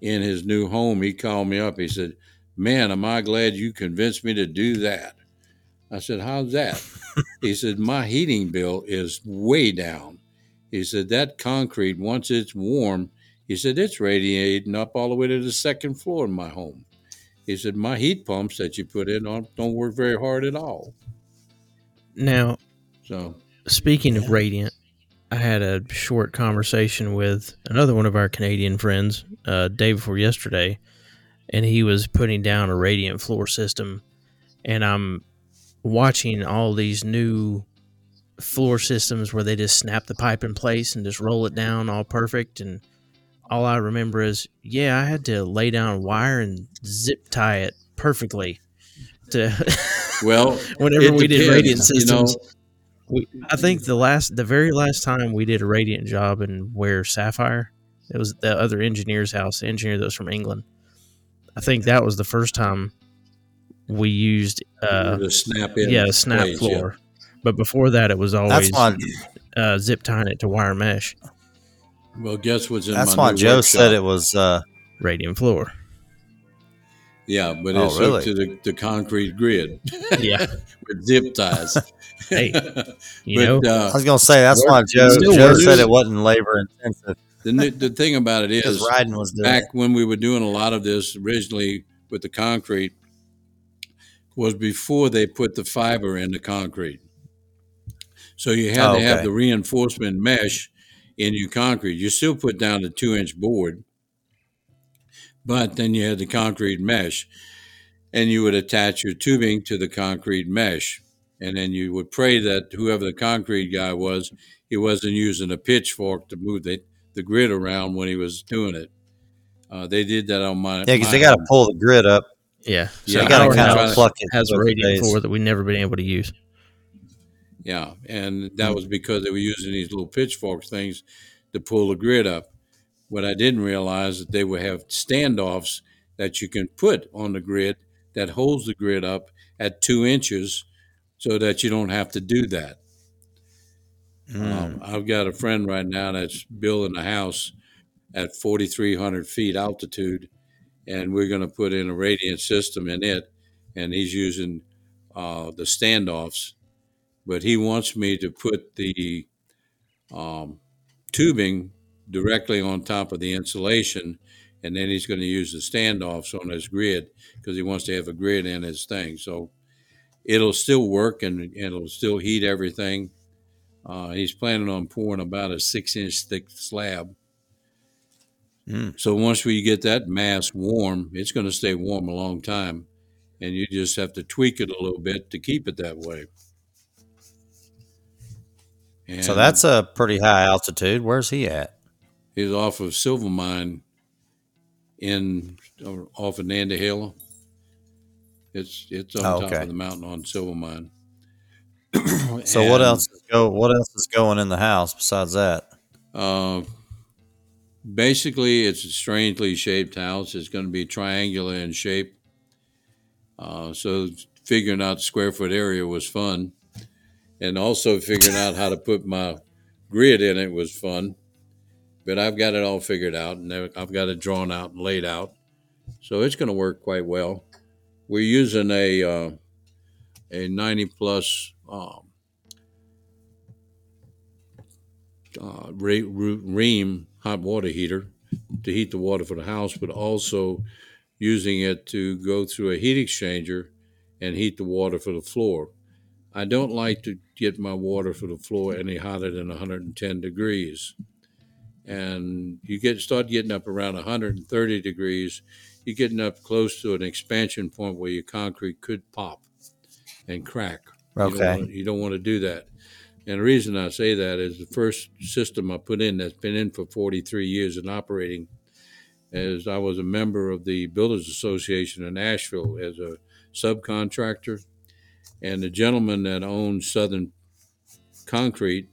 in his new home, he called me up. He said, Man, am I glad you convinced me to do that. I said, How's that? he said, My heating bill is way down. He said, That concrete, once it's warm, he said, it's radiating up all the way to the second floor in my home. He said, My heat pumps that you put in don't, don't work very hard at all. Now, So, Speaking of Radiant, I had a short conversation with another one of our Canadian friends uh, day before yesterday, and he was putting down a Radiant floor system, and I'm watching all these new floor systems where they just snap the pipe in place and just roll it down all perfect. And all I remember is yeah I had to lay down wire and zip tie it perfectly to well, whenever we did radiant you know. Systems we, I think the last, the very last time we did a radiant job in where Sapphire, it was the other engineer's house, the engineer that was from England. I think that was the first time we used uh, the snap in. yeah, the snap plates, yeah. floor. But before that, it was always uh, zip tying it to wire mesh Well, guess what's in That's my why new Joe workshop? said it was. Uh, radiant floor. Yeah, but Oh, it's really? hooked to the, the concrete grid Yeah, with zip ties. Hey, you know, but I uh, was gonna say that's why Joe. Joe said it wasn't labor intensive the the thing about it is, because riding was back it. when we were doing a lot of this originally with the concrete, was before they put the fiber in the concrete. So you had Oh, to have the reinforcement mesh in your concrete. You still put down the two inch board, but then you had the concrete mesh, and you would attach your tubing to the concrete mesh, and then you would pray that whoever the concrete guy was, he wasn't using a pitchfork to move the, the grid around when he was doing it. Uh, they did that on my Yeah, because they got to pull the grid up. yeah. Yeah, They got to kind house of pluck it. has a both radium ways. floor that we've never been able to use. Yeah, and that was because they were using these little pitchfork things to pull the grid up. What I didn't realize that they would have standoffs that you can put on the grid that holds the grid up at two inches, so that you don't have to do that. Mm. Um, I've got a friend right now that's building a house at 4,300 feet altitude, and we're going to put in a radiant system in it, and he's using uh, the standoffs, but he wants me to put the um, tubing directly on top of the insulation, and then he's going to use the standoffs on his grid because he wants to have a grid in his thing. So it'll still work and, it'll still heat everything. Uh, he's planning on pouring about a six inch thick slab. Mm. So once we get that mass warm, it's going to stay warm a long time. And you just have to tweak it a little bit to keep it that way. And So that's a pretty high altitude. Where's he at? He's off of Silvermine in off of Nantahala. It's it's on Oh, top okay. of the mountain on Silver Mine. So what else is go? What else is going in the house besides that? Uh, basically, it's a strangely shaped house. It's going to be triangular in shape. Uh, so figuring out the square foot area was fun, and also figuring out how to put my grid in it was fun. But I've got it all figured out, and I've got it drawn out and laid out, so it's going to work quite well. We're using a uh, a ninety plus. Um, uh, re- re- Rheem hot water heater to heat the water for the house, but also using it to go through a heat exchanger and heat the water for the floor. I don't like to get my water for the floor any hotter than 110 degrees. And you get start getting up around 130 degrees, you're getting up close to an expansion point where your concrete could pop and crack. You don't Okay. you don't want to do that. And the reason I say that is the first system I put in that's been in for 43 years and operating as I was a member of the Builders Association in Nashville as a subcontractor. And the gentleman that owned Southern Concrete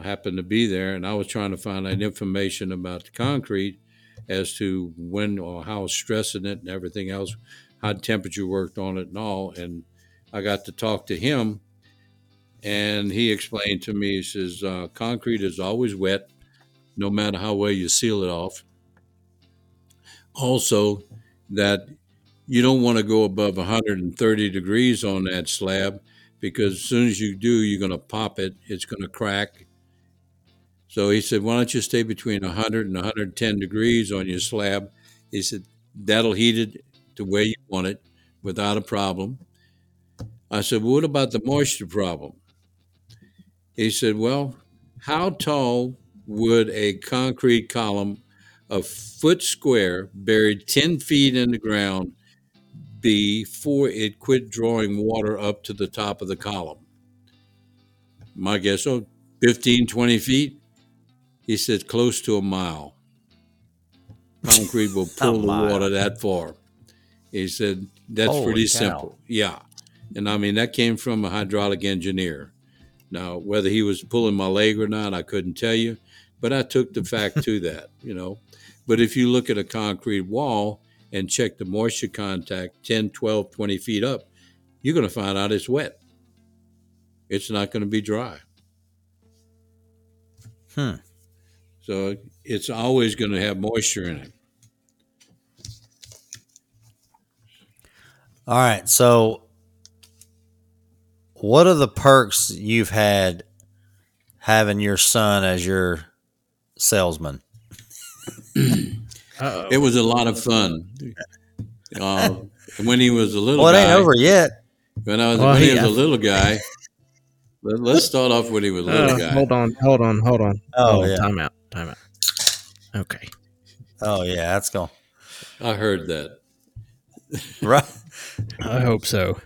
happened to be there, and I was trying to find out information about the concrete as to when or how stressing it and everything else, how temperature worked on it and all. And I got to talk to him and he explained to me, he says, uh, concrete is always wet, no matter how well you seal it off. Also, that you don't want to go above 130 degrees on that slab because as soon as you do, you're going to pop it, it's going to crack. So he said, why don't you stay between 100 and 110 degrees on your slab? He said, that'll heat it the way you want it without a problem. I said, well, what about the moisture problem? He said, Well, how tall would a concrete column, a foot square, buried 10 feet in the ground, be before it quit drawing water up to the top of the column? My guess, oh, 15, 20 feet? He said, Close to a mile. Concrete will pull the mile. water that far. He said, That's Holy pretty cow. simple. Yeah. And I mean, that came from a hydraulic engineer. Now, whether he was pulling my leg or not, I couldn't tell you, but I took the fact to that, you know. But if you look at a concrete wall and check the moisture contact 10, 12, 20 feet up, you're going to find out it's wet. It's not going to be dry. Hmm. So it's always going to have moisture in it. All right. So, what are the perks you've had having your son as your salesman? It was a lot of fun. Uh, when he was a little Well, it guy, ain't over yet. when I was Well, when he he- was a little guy. Let, let's start off when he was a little Uh, guy. hold on, hold on, hold on. Oh, Hold on, yeah. Time out. Time out. Okay. Oh yeah, that's going I heard that. right. I hope so.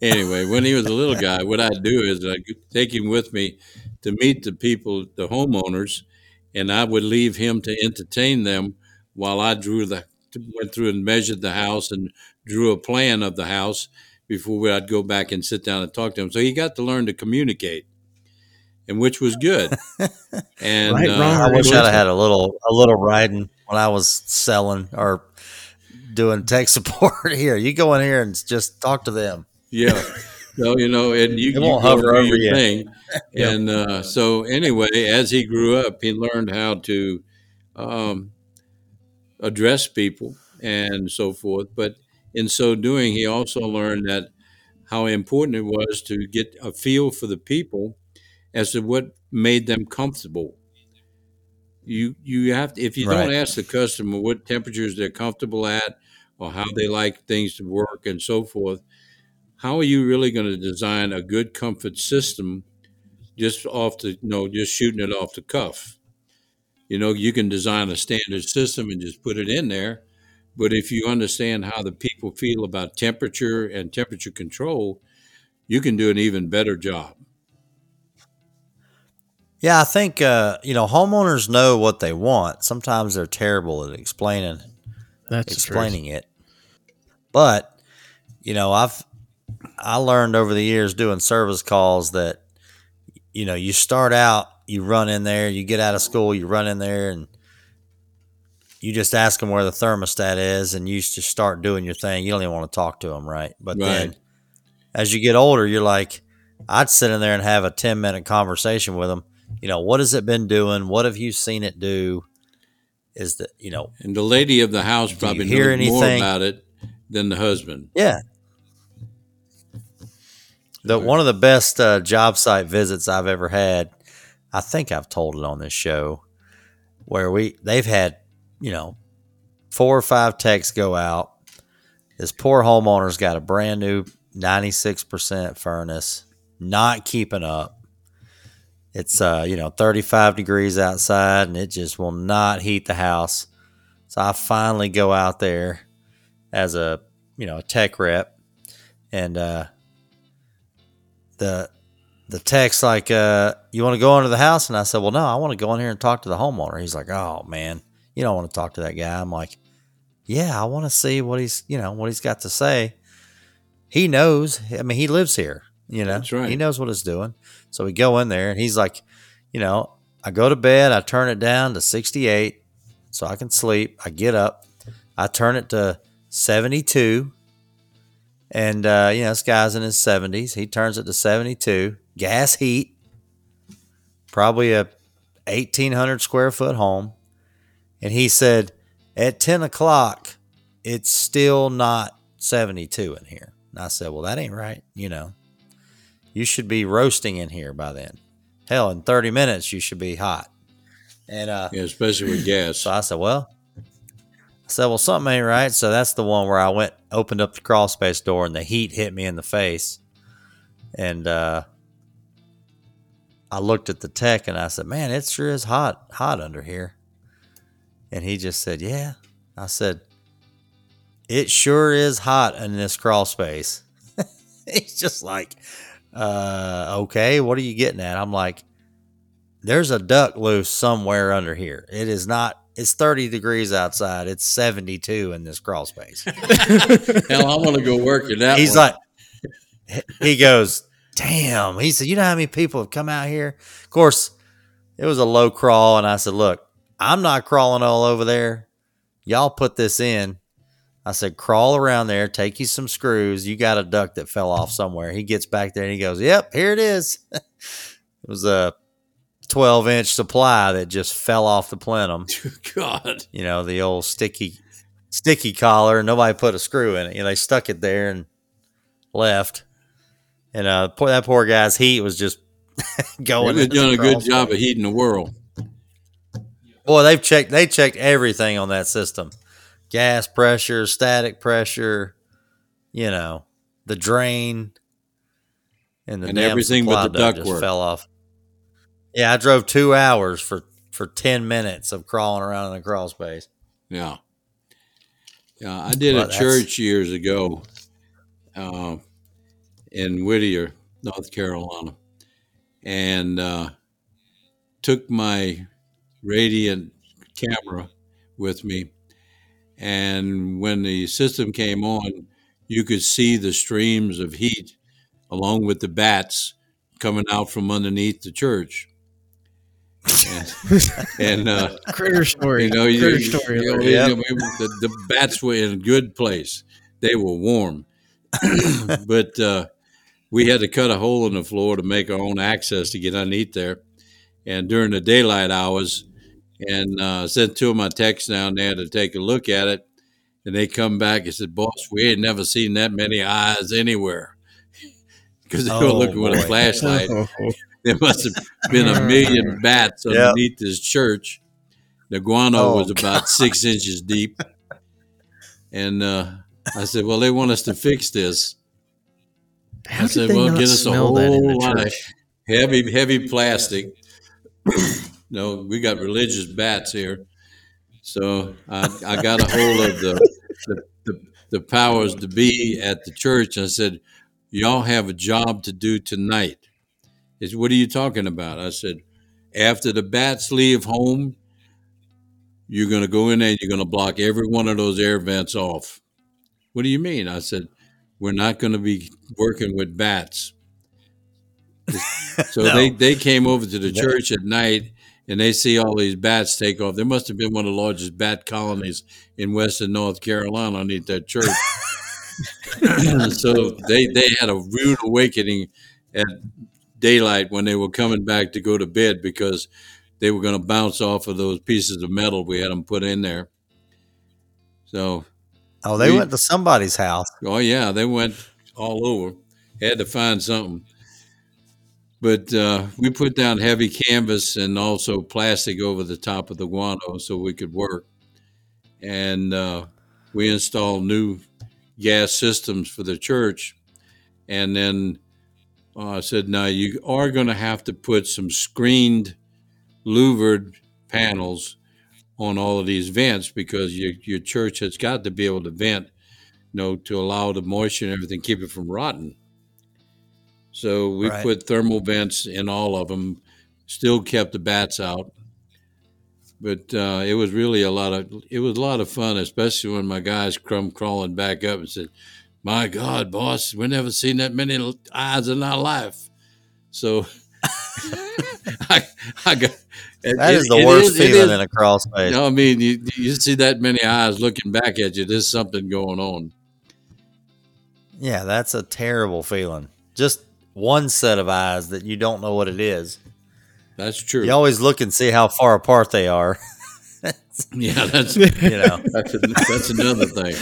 Anyway, when he was a little guy, what I'd do is I'd take him with me to meet the people, the homeowners, and I would leave him to entertain them while I drew the went through and measured the house and drew a plan of the house before I'd go back and sit down and talk to him. So he got to learn to communicate, and which was good. And Right, uh, I wish I'd had a little a little Rhydon when I was selling or doing tech support. Here, you go in here and just talk to them. Yeah. So you know, and you, It you won't hover over your you. thing, and uh, so anyway, as he grew up, he learned how to um, address people and so forth. But in so doing, he also learned that how important it was to get a feel for the people as to what made them comfortable. You you have to, if you don't ask the customer what temperatures they're comfortable at or how they like things to work and so forth, how are you really going to design a good comfort system just off the you know just shooting it off the cuff? You know, you can design a standard system and just put it in there, but if you understand how the people feel about temperature and temperature control, you can do an even better job. Yeah, I think uh, you know homeowners know what they want. Sometimes they're terrible at explaining That's explaining it. But you know, I've I learned over the years doing service calls that you know you start out, you run in there, you get out of school, you run in there, and you just ask them where the thermostat is, and you just start doing your thing. You don't even want to talk to them, right? But then as you get older, you're like, I'd sit in there and have a ten minute conversation with them. You know, what has it been doing? What have you seen it do? Is that you know And the lady of the house probably hear knows more about it than the husband. Yeah. The one of the best uh, job site visits I've ever had. I think I've told it on this show, where we they've had, you know, four or five techs go out. This poor homeowner's got a brand new ninety six percent furnace, not keeping up. It's uh, you know, thirty five degrees outside, and it just will not heat the house. So I finally go out there as a you know a tech rep, and uh, the the tech's like, uh, "You want to go into the house?" And I said, "Well, no, I want to go in here and talk to the homeowner." He's like, "Oh man, you don't want to talk to that guy." I'm like, "Yeah, I want to see what he's you know what he's got to say." He knows. I mean, he lives here. You know, right. he knows what he's doing. So we go in there, and he's like, "You know, I go to bed, I turn it down to 68 so I can sleep. I get up, I turn it to 72. And, uh, you know, this guy's in his 70s. He turns it to 72. Gas heat, probably a 1,800 square foot home. And he said, at 10 o'clock, it's still not 72 in here. And I said, well, that ain't right. You know, you should be roasting in here by then. Hell, in 30 minutes, you should be hot. And, uh, Yeah, especially with gas. so I said, well, I said, well, something ain't right. So that's the one where I went, opened up the crawl space door, and the heat hit me in the face. And uh, I looked at the tech and I said, man, it sure is hot, hot under here. And he just said, yeah. I said, it sure is hot in this crawl space. He's just like, uh, okay, what are you getting at? I'm like, there's a duct loose somewhere under here. It is not. It's 30 degrees outside. It's 72 in this crawl space. Hell, I want to go work in that. He's one. like, he goes, damn. He said, you know how many people have come out here? Of course, it was a low crawl, and I said, look, I'm not crawling all over there. Y'all put this in, I said, crawl around there, take you some screws. You got a duct that fell off somewhere. He gets back there and he goes, Yep, here it is. it was a 12 inch supply that just fell off the plenum. God. You know, the old sticky, sticky collar. Nobody put a screw in it. You know, they stuck it there and left. And uh, poor, that poor guy's heat was just going. They've done a good job of heating the world. Boy, they've checked. They checked everything on that system: gas pressure, static pressure. You know, the drain, and the And damn everything but the ductwork. fell off. Yeah, I drove two hours for for ten minutes of crawling around in a crawl space. Yeah. Yeah, I did Well, a church years ago uh, in Whittier, North Carolina, and uh, took my radiant camera with me. And when the system came on, you could see the streams of heat along with the bats coming out from underneath the church. And, and uh, Critter story. you know, you, Critter you- story. you know, alert. Yep. you know, the, the bats were in a good place. They were warm, but uh, we had to cut a hole in the floor to make our own access to get underneath there. And during the daylight hours, and uh, sent two of my techs down there to take a look at it, and they come back and said, "Boss, we ain't never seen that many eyes anywhere." Because they were Oh, looking with a flashlight. There must have been a million bats Yep. underneath this church. The guano Oh, was about six inches deep. And uh, I said, Well, they want us to fix this. How I said, Well, not get us a smell that in whole the lot of heavy, heavy plastic. No, we got religious bats here. So I, I got a hold of the, the, the, the powers to be at the church. I said, Y'all have a job to do tonight. Is what are you talking about? I said, after the bats leave home, you're going to go in there and you're going to block every one of those air vents off. What do you mean? I said, we're not going to be working with bats. So No. they, they came over to the church at night and they see all these bats take off. There must have been one of the largest bat colonies in western North Carolina underneath that church. so they, they had a rude awakening at daylight when they were coming back to go to bed because they were going to bounce off of those pieces of metal we had them put in there. So, Oh, they We- went to somebody's house. oh yeah, they went all over. Had to find something. But uh, we put down heavy canvas and also plastic over the top of the guano so we could work. And uh, we installed new gas systems for the church. And then uh, I said, now you are going to have to put some screened louvered panels on all of these vents because your, your church has got to be able to vent, you know, to allow the moisture and everything, keep it from rotting. So we Right. put thermal vents in all of them, still kept the bats out. But uh, it was really a lot of it was a lot of fun, especially when my guys come crawling back up and said, "My God, boss, we never seen that many eyes in our life." So I, I got That it- is the worst is- feeling in a crawl space. you know, I mean, you, you see that many eyes looking back at you. There's something going on. Yeah, that's a terrible feeling. Just one set of eyes that you don't know what it is. That's true. You always look and see how far apart they are. Yeah, that's You know, that's, a, that's another thing.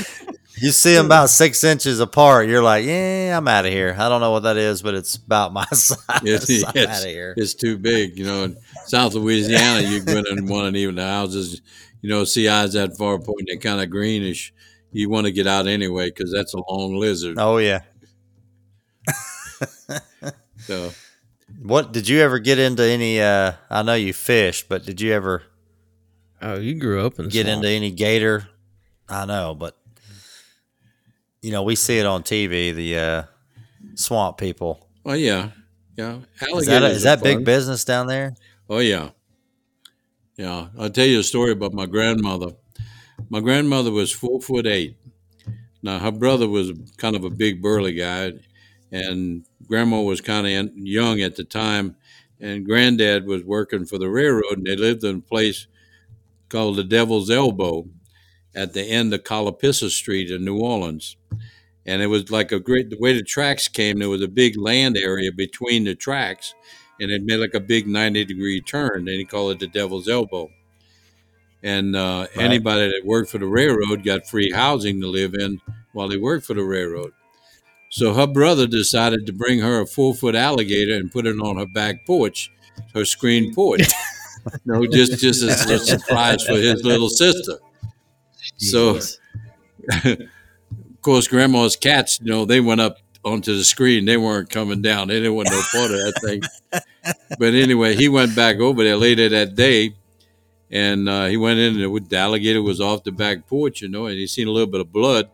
you see them about six inches apart. You're like, yeah, I'm out of here. I don't know what that is, but it's about my size. It's, I'm it's, out of here. it's too big. You know, in South Louisiana, you go in and one and even the houses, you know, see eyes that far apart, and they're kind of greenish. You want to get out anyway because that's a long lizard. Oh yeah. So What did you ever get into any? uh I know you fished, but did you ever Oh, you grew up in get swamp. into any gator? I know, but you know we see it on TV. The uh, swamp people. Oh yeah, yeah. Is that, a, is that big business down there? Oh yeah, yeah. I'll tell you a story about my grandmother. My grandmother was four foot eight. Now her brother was kind of a big burly guy, and grandma was kind of young at the time, and granddad was working for the railroad, and they lived in a place called the Devil's Elbow, at the end of Calapissa Street in New Orleans. And it was like a great, the way the tracks came, there was a big land area between the tracks, and it made like a big 90 degree turn. And he called it the Devil's Elbow. And uh, Right. anybody that worked for the railroad got free housing to live in while they worked for the railroad. So her brother decided to bring her a four foot alligator and put it on her back porch, her screen porch. no, just just as a surprise for his little sister. So, of course, grandma's cats, you know, they went up onto the screen. They weren't coming down. They didn't want no part of that thing. But anyway, he went back over there later that day, and uh, he went in, and the alligator was off the back porch, you know, and he seen a little bit of blood.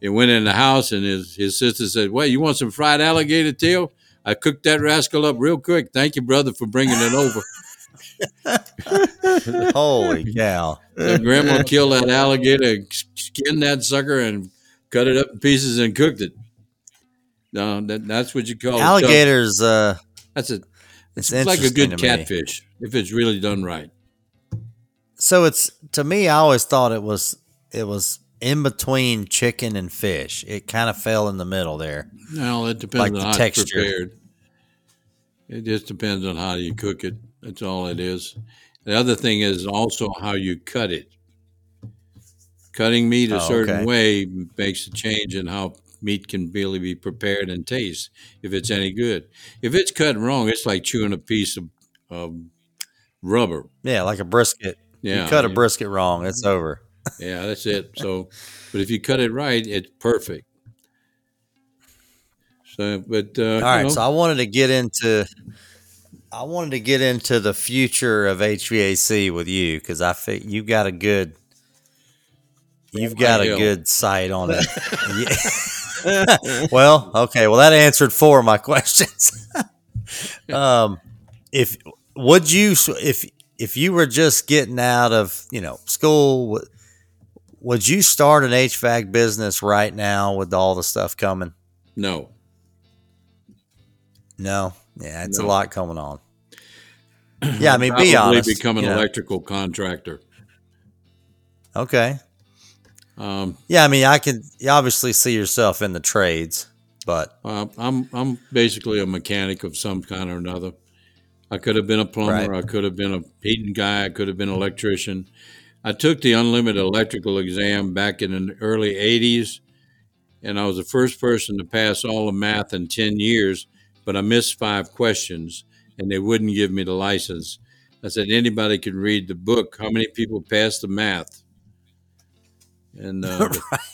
He went in the house, and his, his sister said, "Well, you want some fried alligator tail? I cooked that rascal up real quick. Thank you, brother, for bringing it over." Holy cow! So grandma killed that alligator, skinned that sucker, and cut it up in pieces and cooked it. No, that, that's what you call it. Alligators. Uh, That's a. it's, It's, like a good catfish if it's really done right. So it's to me. I always thought it was it was in between chicken and fish. It kind of fell in the middle there. Well, it depends Like on the how texture. it's prepared. It just depends on how you cook it. That's all it is. The other thing is also how you cut it. Cutting meat a Oh, certain okay. way makes a change in how meat can really be prepared and taste, if it's any good. If it's cut wrong, it's like chewing a piece of, of rubber. Yeah, like a brisket. Yeah, you cut a brisket wrong, it's over. Yeah, that's it. So, but if you cut it right, it's perfect. So, but uh, All right, know, so I wanted to get into I wanted to get into the future of HVAC with you because I think you've got a good you've got a good sight on it. Well, okay, well that answered four of my questions. um, if would you if if you were just getting out of you know school, would- you start an HVAC business right now with all the stuff coming? no. No, yeah, it's a lot coming on. Yeah, I mean, be honest. become an you know. electrical contractor. Okay. Um, Yeah, I mean, I can you obviously see yourself in the trades, but uh, I'm I'm basically a mechanic of some kind or another. I could have been a plumber. I could have been a heating guy. I could have been an electrician. I took the unlimited electrical exam back in the early '80s, and I was the first person to pass all the math in ten years. But I missed five questions, and they wouldn't give me the license. I said anybody can read the book. How many people passed the math? And uh,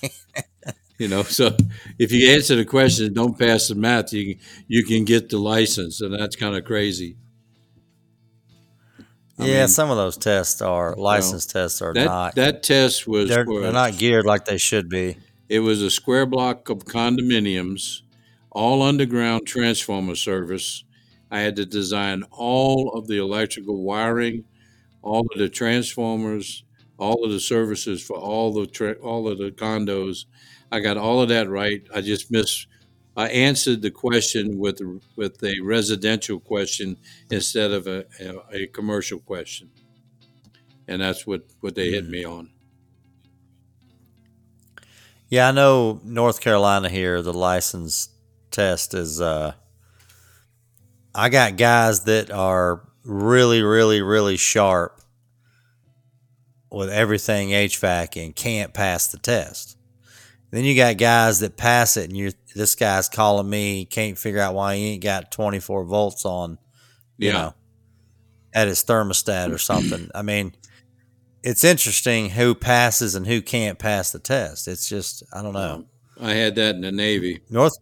you know, so if you answer the question, don't pass the math, you you can get the license, and that's kind of crazy. I yeah, mean, some of those tests are license tests are that not that test was they're, they're not geared like they should be. It was a square block of condominiums, all underground transformer service. I had to design all of the electrical wiring, all of the transformers, all of the services for all the tra- all of the condos. I got all of that right. I just missed. I answered the question with with a residential question instead of a, a, a commercial question, and that's what what they hit me on. Yeah, I know North Carolina here, the license test is uh I got guys that are really, really, really sharp with everything HVAC and can't pass the test. Then you got guys that pass it and you this guy's calling me, can't figure out why he ain't got twenty four volts on, you Yeah. know, at his thermostat or something. I mean, it's interesting who passes and who can't pass the test. It's just I don't know. I had that in the Navy. North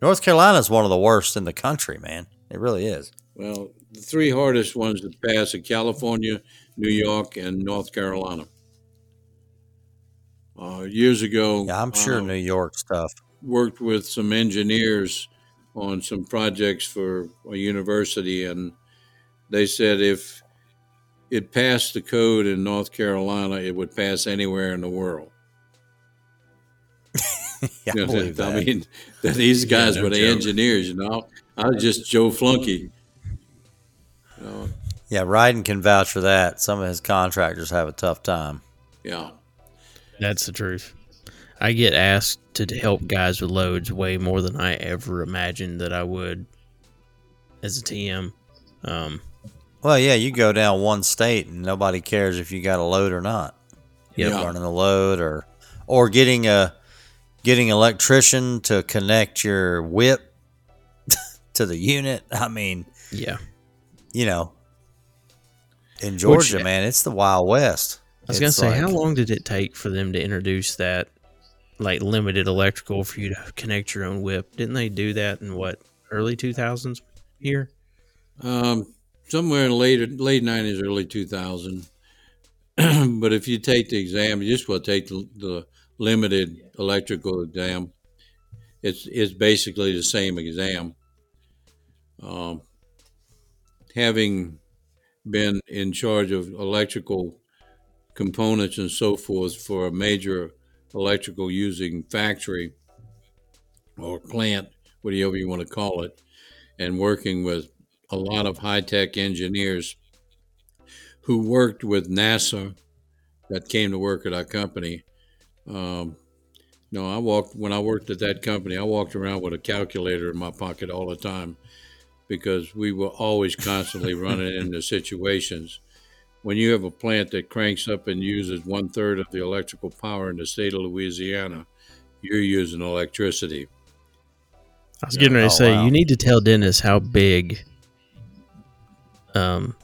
North Carolina is one of the worst in the country, man. It really is. Well, the three hardest ones to pass are California, New York, and North Carolina. Uh, years ago, Yeah, I'm sure uh, New York stuff. worked with some engineers on some projects for a university, and they said if it passed the code in North Carolina, it would pass anywhere in the world. Yeah, I You know, believe that. I mean, that these guys no were the joke. engineers. You know, I was just Joe Flunky. You know, yeah, Rhydon can vouch for that. Some of his contractors have a tough time. Yeah. That's the truth. I get asked to help guys with loads way more than I ever imagined that I would as a TM. Um, Well, yeah, you go down one state and nobody cares if you got a load or not. Yep. Yeah. running a load or or getting a getting an electrician to connect your whip to the unit. I mean, yeah. you know, in Georgia, Which- man, it's the Wild West. I was gonna say, like- how long did it take for them to introduce that, like limited electrical for you to connect your own whip? Didn't they do that in what early two thousands here? Um, somewhere in the late late nineties, early two thousand. but if you take the exam, you just will take the, the limited electrical exam. It's it's basically the same exam. Um, having been in charge of electrical components and so forth for a major electrical using factory or plant, whatever you want to call it, and working with a lot of high tech engineers who worked with NASA that came to work at our company. Um, no, I walked when I worked at that company. I walked around with a calculator in my pocket all the time because we were always constantly running into situations. When you have a plant that cranks up and uses one third of the electrical power in the state of Louisiana, you're using electricity. I was getting ready to Oh, say wow. you need to tell Dennis how big um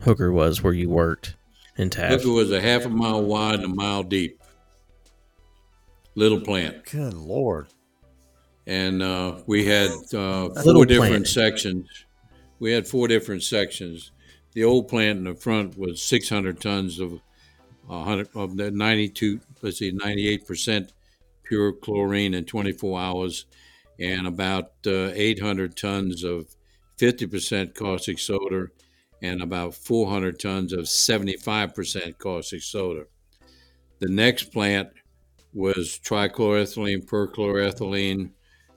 Hooker was where you worked in Taft. Hooker was a half a mile wide and a mile deep. Little plant. Good lord. And uh, we had uh, four different plant. sections. We had four different sections. The old plant in the front was 600 tons of 100 of the 92, let's see, 98% pure chlorine in 24 hours, and about uh, 800 tons of 50% caustic soda, and about 400 tons of 75% caustic soda. The next plant was trichloroethylene, perchloroethylene,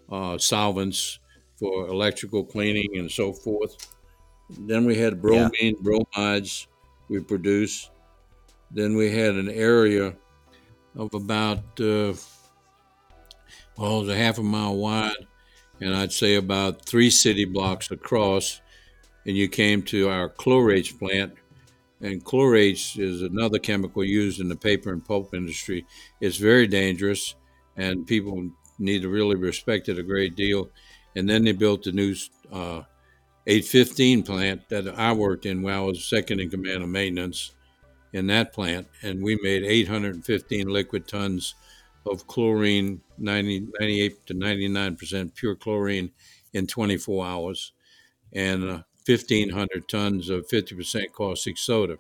uh, solvents for electrical cleaning and so forth. Then we had bromine, bromides we produced. Then we had an area of about, uh, well, it was a half a mile wide, and I'd say about three city blocks across. And you came to our chlorates plant, and chlorates is another chemical used in the paper and pulp industry. It's very dangerous, and people need to really respect it a great deal. And then they built the new uh, 815 plant that I worked in when I was second in command of maintenance in that plant, and we made 815 liquid tons of chlorine, 90, 98 to 99 percent pure chlorine in 24 hours, and uh, 1,500 tons of 50 percent caustic soda.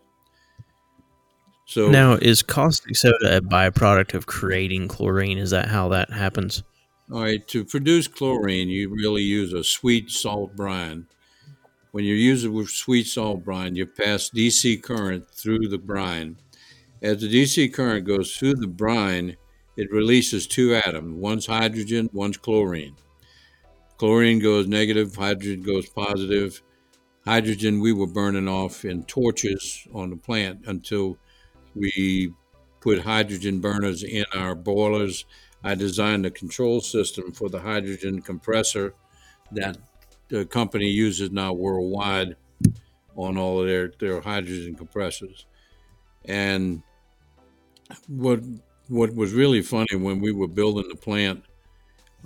So now, is caustic soda a byproduct of creating chlorine? Is that how that happens? All right, to produce chlorine, you really use a sweet salt brine. When you use it with sweet salt brine, you pass DC current through the brine. As the DC current goes through the brine, it releases two atoms one's hydrogen, one's chlorine. Chlorine goes negative, hydrogen goes positive. Hydrogen we were burning off in torches on the plant until we put hydrogen burners in our boilers I designed a control system for the hydrogen compressor that the company uses now worldwide on all of their, their hydrogen compressors. And what what was really funny when we were building the plant,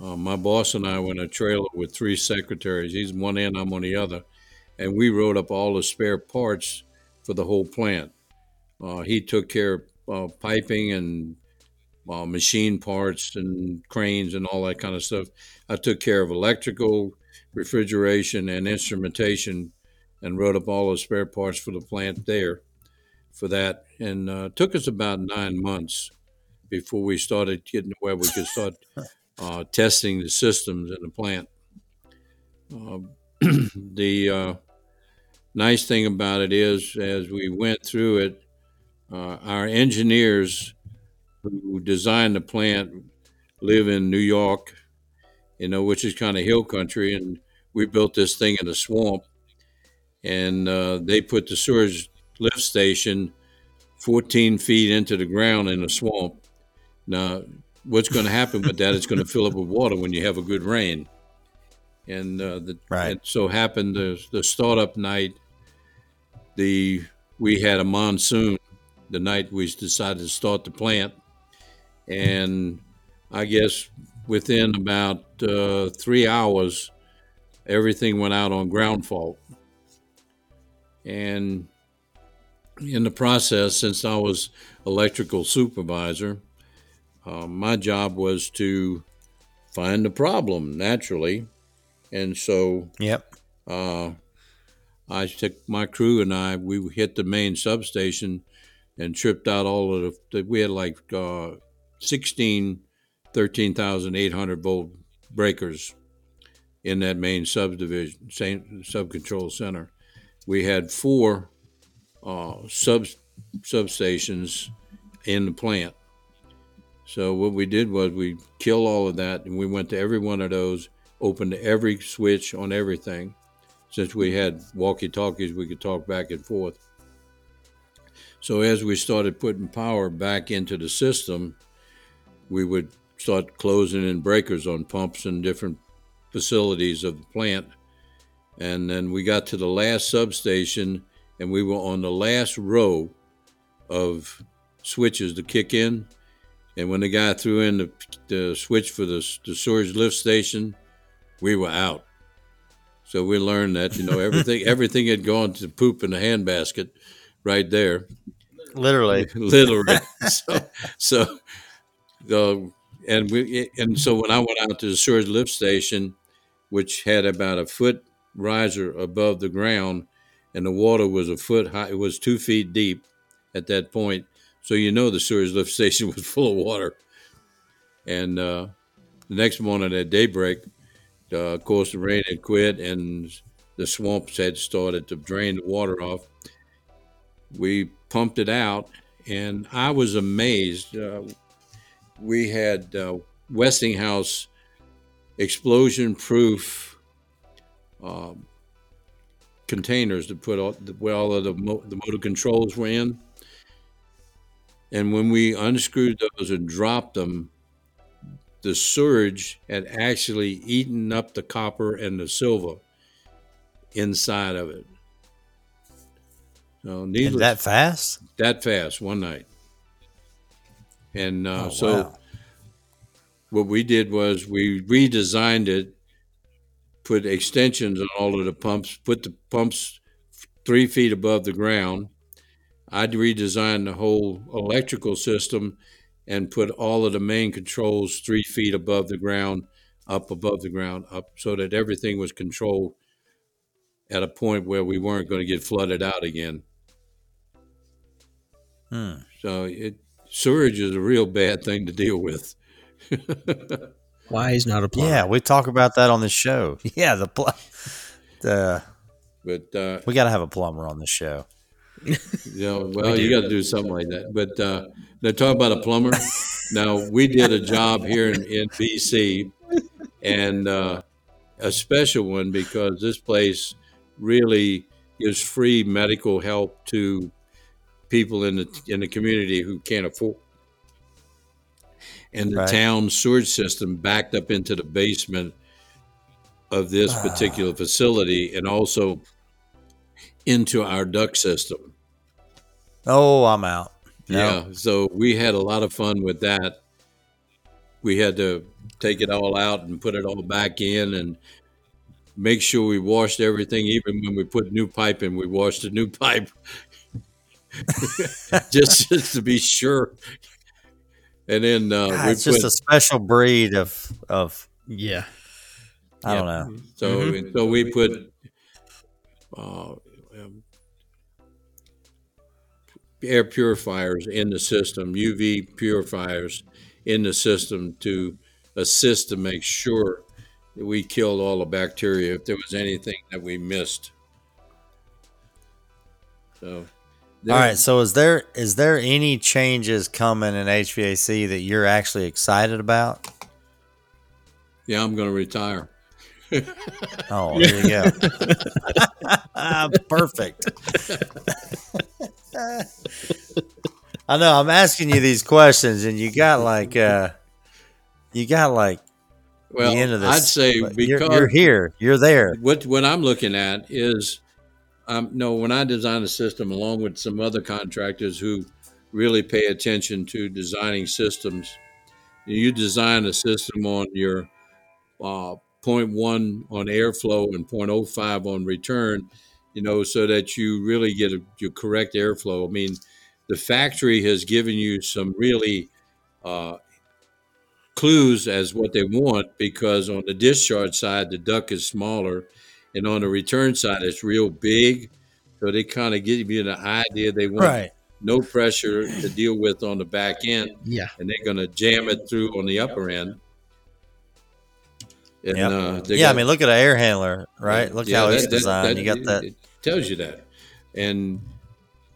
uh, my boss and I were in a trailer with three secretaries. He's one end, I'm on the other, and we wrote up all the spare parts for the whole plant. Uh, he took care of uh, piping and uh, machine parts and cranes and all that kind of stuff. I took care of electrical, refrigeration, and instrumentation, and wrote up all the spare parts for the plant there for that. And uh, took us about nine months before we started getting to where we could start uh, testing the systems in the plant. Uh, the uh, nice thing about it is, as we went through it, uh, our engineers who designed the plant live in New York, you know, which is kind of hill country, and we built this thing in a swamp, and uh, they put the sewage lift station 14 feet into the ground in a swamp. Now, what's going to happen with that? It's going to fill up with water when you have a good rain. And uh, the, Right. it so happened the, the startup night, the we had a monsoon the night we decided to start the plant, and I guess within about uh, three hours, everything went out on ground fault. And in the process, since I was electrical supervisor, uh, my job was to find the problem naturally. And so Yep. uh, I took my crew and I, we hit the main substation and tripped out all of the, we had like uh, 16, 13,800 volt breakers in that main subdivision, same sub-control center. We had four uh, sub substations in the plant. So what we did was we killed all of that, and we went to every one of those, opened every switch on everything. Since we had walkie-talkies, we could talk back and forth. So as we started putting power back into the system, we would start closing in breakers on pumps and different facilities of the plant. And then we got to the last substation, and we were on the last row of switches to kick in. And when the guy threw in the, the switch for the, the sewage lift station, we were out. So we learned that you know everything everything had gone to poop in the handbasket, right there, Literally. literally. so, so the and we and so when I went out to the sewage lift station, which had about a foot riser above the ground, and the water was a foot high, it was two feet deep at that point. So you know the sewage lift station was full of water. And uh, the next morning at daybreak, uh, of course, the rain had quit and the swamps had started to drain the water off. We pumped it out, and I was amazed. Uh, we had uh, Westinghouse explosion proof um, containers to put all, the, where all of the, mo- the motor controls were in. And when we unscrewed those and dropped them, the surge had actually eaten up the copper and the silver inside of it. So, And that fast? that fast one night. And uh, Oh, so wow. What we did was we redesigned it, put extensions on all of the pumps, put the pumps three feet above the ground. I'd redesigned the whole electrical system and put all of the main controls three feet above the ground, up above the ground, up so that everything was controlled at a point where we weren't going to get flooded out again. Hmm. So it sewage is a real bad thing to deal with. Why is not a plumber? Yeah, we talk about that on the show. Yeah, the pl- the But uh, we got to have a plumber on the show. you know, well, you got to do something like that. But uh, they're talking about a plumber. now we did a job here in, in BC, and uh, a special one because this place really gives free medical help to people in the in the community who can't afford. And the Right. town sewage system backed up into the basement of this ah. particular facility, and also into our duct system. Oh, I'm out. No. Yeah, so we had a lot of fun with that. We had to take it all out and put it all back in and make sure we washed everything. Even when we put new pipe in, we washed the new pipe just, just to be sure. And then uh, God, we it's put just a special breed of of Yeah. I don't know. so Mhm. so we put uh, um, air purifiers in the system, UV purifiers in the system to assist to make sure that we killed all the bacteria if there was anything that we missed. So, All right, so is there is there any changes coming in HVAC that you're actually excited about? yeah, I'm going to retire. Oh, there you go. Perfect. I know I'm asking you these questions, and you got like, uh, you got like Well, the end of this. I'd say because you're, you're here, you're there. what what I'm looking at is, um, no, when I design a system along with some other contractors who really pay attention to designing systems, you design a system on your uh, 0.1 on airflow and 0.05 on return, you know, so that you really get a, your correct airflow. I mean, the factory has given you some really uh, clues as what they want because on the discharge side the duct is smaller and on the return side it's real big so they kind of give you the idea they want Right. no pressure to deal with on the back end Yeah. and they're going to jam it through on the upper end and, Yep. uh, Yeah, I mean, look at an air handler, right? Look yeah, how that- it's that- designed. that- you got that. It tells you that. And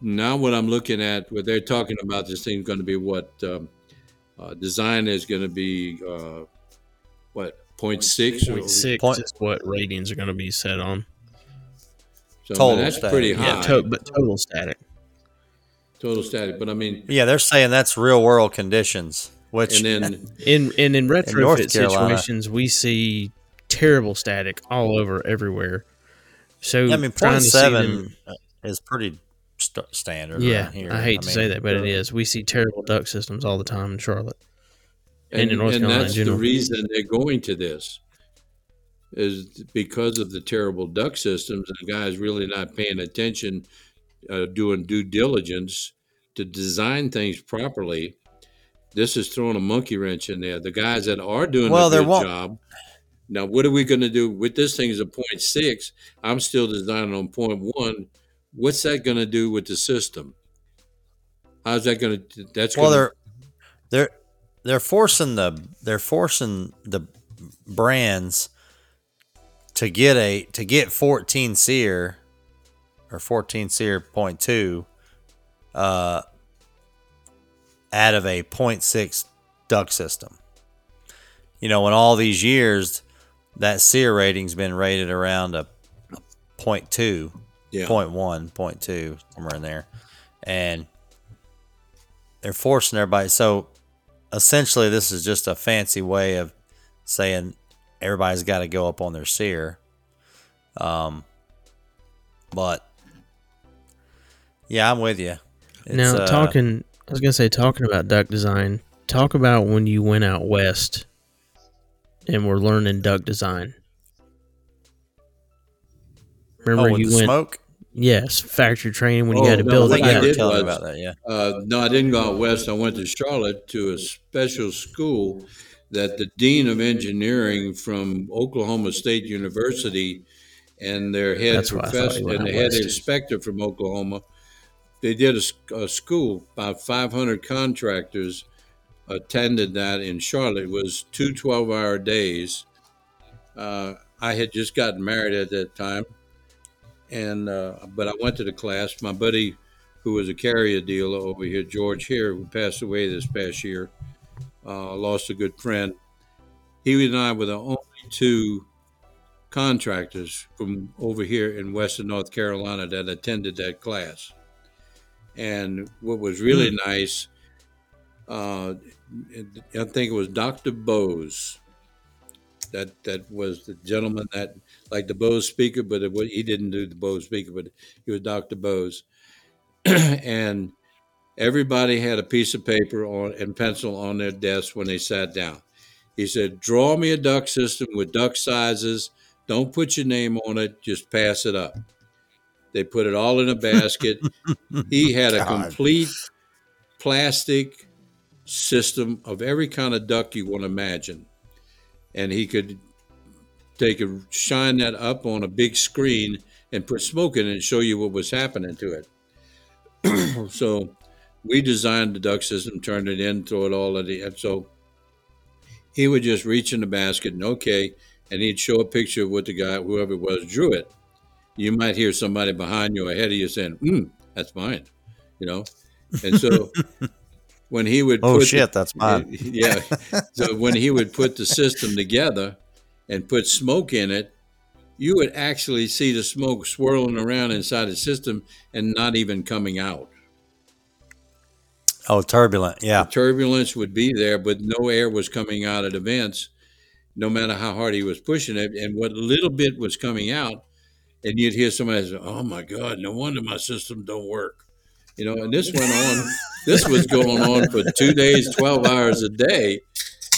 now what I'm looking at, what they're talking about, this thing's going to be what um, uh, design is going to be. Uh, what 0.6 or Point six Point- is what ratings are going to be set on. so I mean, Total that's static. pretty high. Yeah, to- but total static. total static. But I mean, Yeah, they're saying that's real world conditions, which and then In and in retrofit Carolina. situations, we see terrible static all over everywhere. So I mean, trying point to see them- seven is pretty st- standard. Yeah, around here. I hate to mean, say that, but it is. We see terrible duct systems all the time in Charlotte. And and, North and Carolina in that's the reason they're going to this is because of the terrible duct systems and the guys really not paying attention uh, doing due diligence to design things properly. This is throwing a monkey wrench in there. The guys that are doing Well, a good won't- job. Now what are we going to do with this thing is a point six. I'm still designing on point one. What's that going to do with the system? How's that going to that's Well, gonna, they're they're they're forcing the they're forcing the brands to get a to get 14 SEER or 14 SEER point two uh out of a 0.6 duct system. You know, in all these years, that SEER rating's been rated around a, a 0.2 yeah. point one, point two, somewhere in there, and they're forcing everybody. So essentially, this is just a fancy way of saying everybody's got to go up on their SEER. Um, but yeah, I'm with you. It's, now, uh, talking, I was gonna say, talking about duct design. Talk about when you went out west and were learning duct design. oh, Remember with you went, smoke. Yes, factory training when you Oh, had to no, build what it. Yeah, you were did telling was- about that. Yeah. Uh, no, I didn't go out west. I went to Charlotte to a special school that the dean of engineering from Oklahoma State University and their head That's why I thought professor and the head west. inspector from Oklahoma. They did a school. About 500 contractors attended that in Charlotte. It was two 12-hour days. Uh, I had just gotten married at that time, and uh, but I went to the class. My buddy who was a carrier dealer over here, George here, who passed away this past year, uh, lost a good friend. He and I were the only two contractors from over here in Western North Carolina that attended that class. And what was really nice, uh, I think it was Dr. Bose. That that was the gentleman that, like the Bose speaker, but it, wa- he didn't do the Bose speaker, but he was Dr. Bose. and everybody had a piece of paper on and pencil on their desk when they sat down. He said, "Draw me a duct system with duct sizes. Don't put your name on it. Just pass it up." They put it all in a basket. he had a God. complete plastic system of every kind of duct you want to imagine, and he could take a shine that up on a big screen and put smoke in it and show you what was happening to it. so we designed the duct system, turned it in, throw it all in the and so he would just reach in the basket and okay, and he'd show a picture of what the guy, whoever it was, drew it. You might hear somebody behind you or ahead of you saying, mm, that's mine, you know? And so when he would Oh put the- shit, that's mine. yeah. So when he would put the system together and put smoke in it, you would actually see the smoke swirling around inside the system and not even coming out. Oh, turbulent. Yeah. turbulence would be there, but no air was coming out of the vents, no matter how hard he was pushing it. And what little bit was coming out, and you'd hear somebody say, "Oh my God, no wonder my system don't work." You know, and this went on. this was going on for two days, twelve hours a day.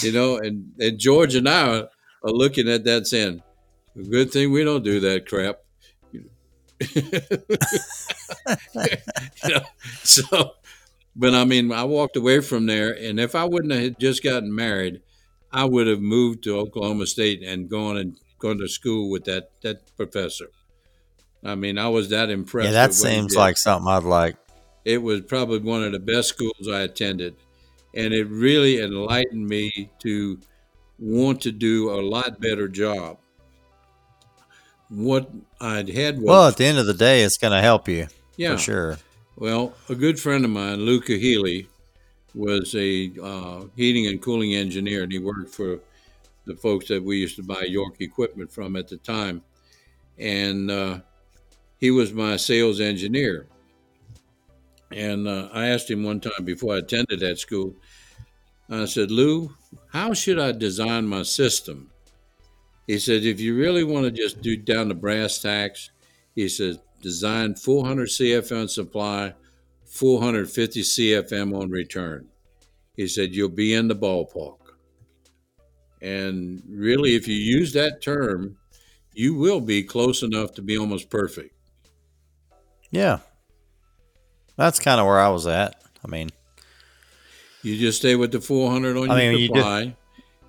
You know, and and George and I are, looking at that saying, "Good thing we don't do that crap." you know, so but I mean, I walked away from there, and if I wouldn't have just gotten married, I would have moved to Oklahoma State and gone and gone to school with that that professor. I mean, I was that impressed. Yeah, that with what he seems like something I'd like. it was probably one of the best schools I attended, and it really enlightened me to want to do a lot better job. What I'd had was Well, at the end of the day, it's going to help you yeah, for sure. Well, a good friend of mine, Luca Healy, was a uh, heating and cooling engineer, and he worked for the folks that we used to buy York equipment from at the time. And uh, he was my sales engineer. And uh, I asked him one time before I attended that school, I said, Lou, how should I design my system? He said, if you really want to just do down to brass tacks, he says, design 400 CFM supply, 450 CFM on return. He said, you'll be in the ballpark. And really, if you use that term, you will be close enough to be almost perfect. Yeah. That's kind of where I was at. I mean, You just stay with the 400 on I your mean, you supply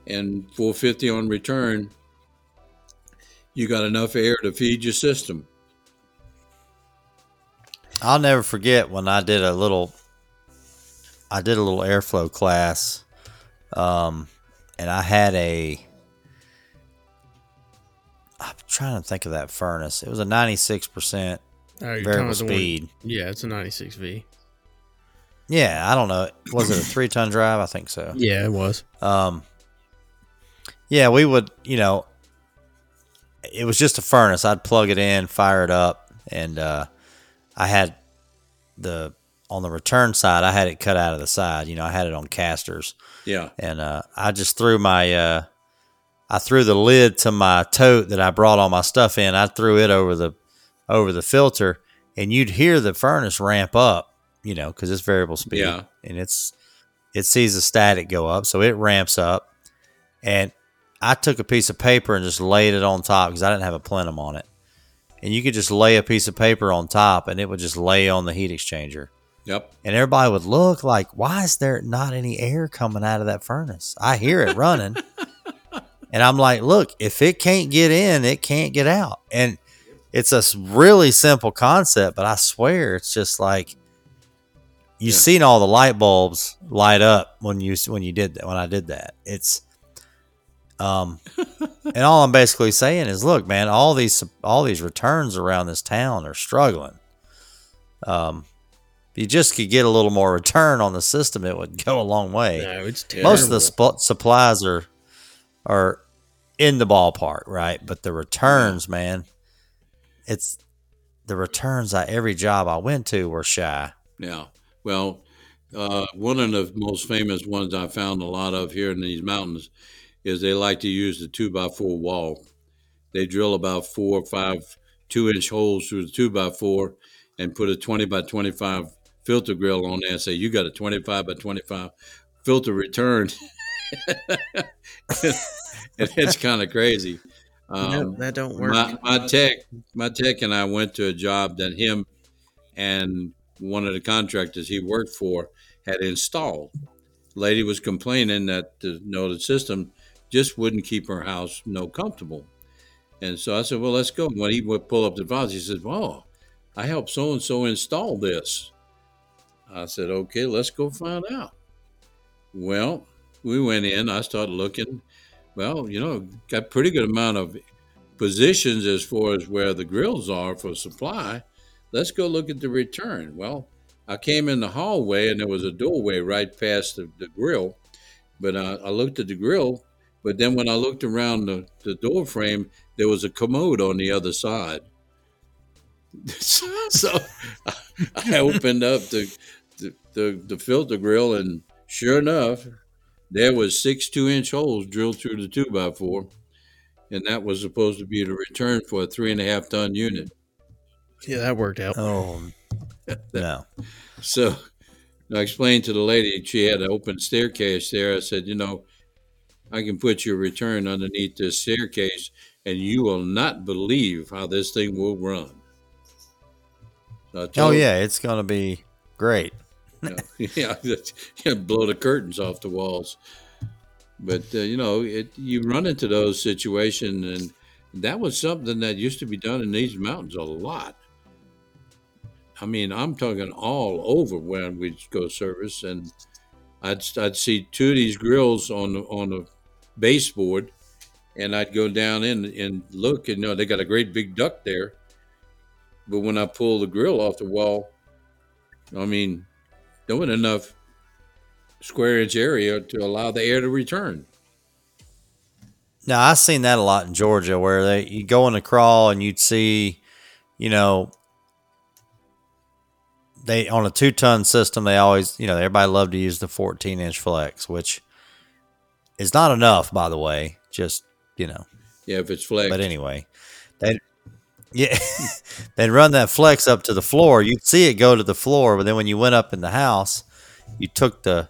and 450 on return. You got enough air to feed your system. I'll never forget when I did a little, I did a little airflow class, um, and I had a. I'm trying to think of that furnace. It was a 96 percent Oh, variable about the one- speed. yeah, it's a 96V. Yeah, I don't know. Was it a three ton drive? I think so. Yeah, it was. Um, yeah, we would, you know, it was just a furnace. I'd plug it in, fire it up, and uh, I had the on the return side. I had it cut out of the side. You know, I had it on casters, Yeah. and uh, I just threw my, uh, I threw the lid to my tote that I brought all my stuff in. I threw it over the over the filter, and you'd hear the furnace ramp up. You know, because it's variable speed, Yeah. and it's it sees the static go up, so it ramps up. And I took a piece of paper and just laid it on top because I didn't have a plenum on it. And you could just lay a piece of paper on top, and it would just lay on the heat exchanger. Yep. And everybody would look like, why is there not any air coming out of that furnace? I hear it running. and I'm like, look, if it can't get in, it can't get out. And it's a really simple concept, but I swear it's just like you've Yeah. seen all the light bulbs light up when you when you did that when I did that. It's um and all I'm basically saying is look, man, all these all these returns around this town are struggling. Um if you just could get a little more return on the system, it would go a long way. No, it's terrible. Most of the sp- supplies are are in the ballpark, right? But the returns, man, it's the returns. I every job I went to were shy. Yeah. Well, uh, one of the most famous ones I found a lot of here in these mountains is they like to use the two by four wall. They drill about four or five two inch holes through the two by four and put a 20 by 25 filter grill on there and say, You got a 25 by 25 filter return. it's kind of crazy. Um, no, that don't work. my, my tech, my tech, and I went to a job that him and one of the contractors he worked for had installed. Lady was complaining that the noted system just wouldn't keep her house no comfortable. And so I said, "Well, let's go." When he would pull up the files, he said, "Oh, I helped so and so install this." I said, "Okay, let's go find out." Well, we went in. I started looking. Well, you know, got pretty good amount of positions as far as where the grills are for supply. Let's go look at the return. Well, I came in the hallway and there was a doorway right past the, the grill, but I, I looked at the grill. But then when I looked around the, the door frame, there was a commode on the other side. so I opened up the the, the, the filter grill, and sure enough, there was six two inch holes drilled through the two by four, and that was supposed to be the return for a three and a half ton unit. Yeah, that worked out. Oh no. So I explained to the lady she had an open staircase there. I said, you know, I can put your return underneath this staircase, and you will not believe how this thing will run. So Oh told- yeah, it's gonna be great. yeah, yeah, blow the curtains off the walls. But uh, you know, it you run into those situations, and that was something that used to be done in these mountains a lot. I mean, I'm talking all over when we'd go service, and I'd I'd see two of these grills on the on the baseboard, and I'd go down in and look, and you know, they got a great big duct there. But when I pull the grill off the wall, I mean, there wasn't enough square inch area to allow the air to return. Now I've seen that a lot in Georgia, where they you go in the crawl and you'd see, you know, they on a two ton system. They always, you know, everybody loved to use the fourteen inch flex, which is not enough, by the way. Just you know, Yeah, if it's flex. but anyway, they yeah, they'd run that flex up to the floor. You'd see it go to the floor, but then when you went up in the house, you took the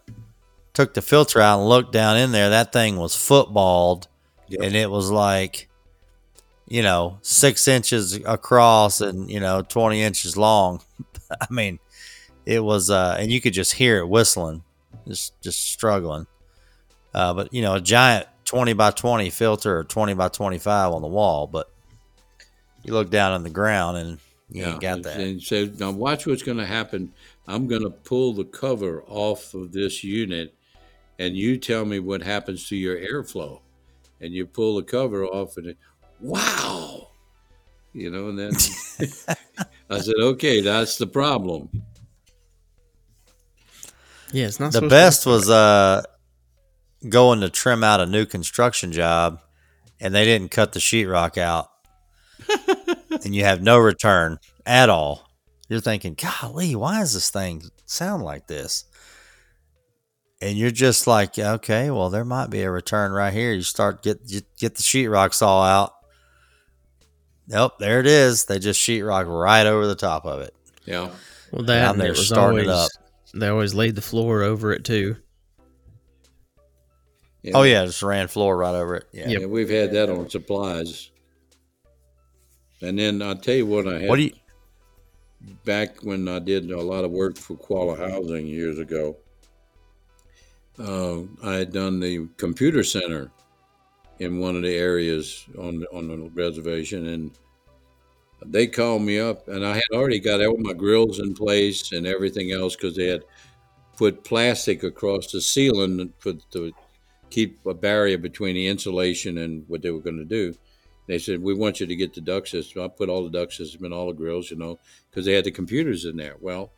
took the filter out and looked down in there. That thing was footballed, Yep. and it was like, you know, six inches across and you know twenty inches long. I mean, it was, uh, and you could just hear it whistling, just just struggling. Uh, but you know, a giant twenty by twenty filter or twenty by twenty five on the wall, but you look down on the ground and you ain't got that. And so now watch what's going to happen. I'm going to pull the cover off of this unit, and you tell me what happens to your airflow. And you pull the cover off, and it, wow, you know. And then I said, okay, that's the problem. Yeah, it's not the supposed best was uh going to trim out a new construction job and they didn't cut the sheetrock out. And you have no return at all. You're thinking golly why does this thing sound like this? And you're just like okay well there might be a return right here. You start get you get the sheetrock saw out nope there it is they just sheetrock right over the top of it Yeah. Well, that and there it was starting it up. they always laid the floor over it too. yeah. oh yeah just ran floor right over it yeah Yeah, we've had that on supplies. And then I'll tell you what I had what do you back when I did a lot of work for Qualla Housing years ago. Uh, I had done the computer center in one of the areas on on the reservation, and they called me up, and I had already got all my grills in place and everything else because they had put plastic across the ceiling for to keep a barrier between the insulation and what they were going to do. They said, "We want you to get the duct system." I put all the duct system in all the grills, you know, because they had the computers in there. Well,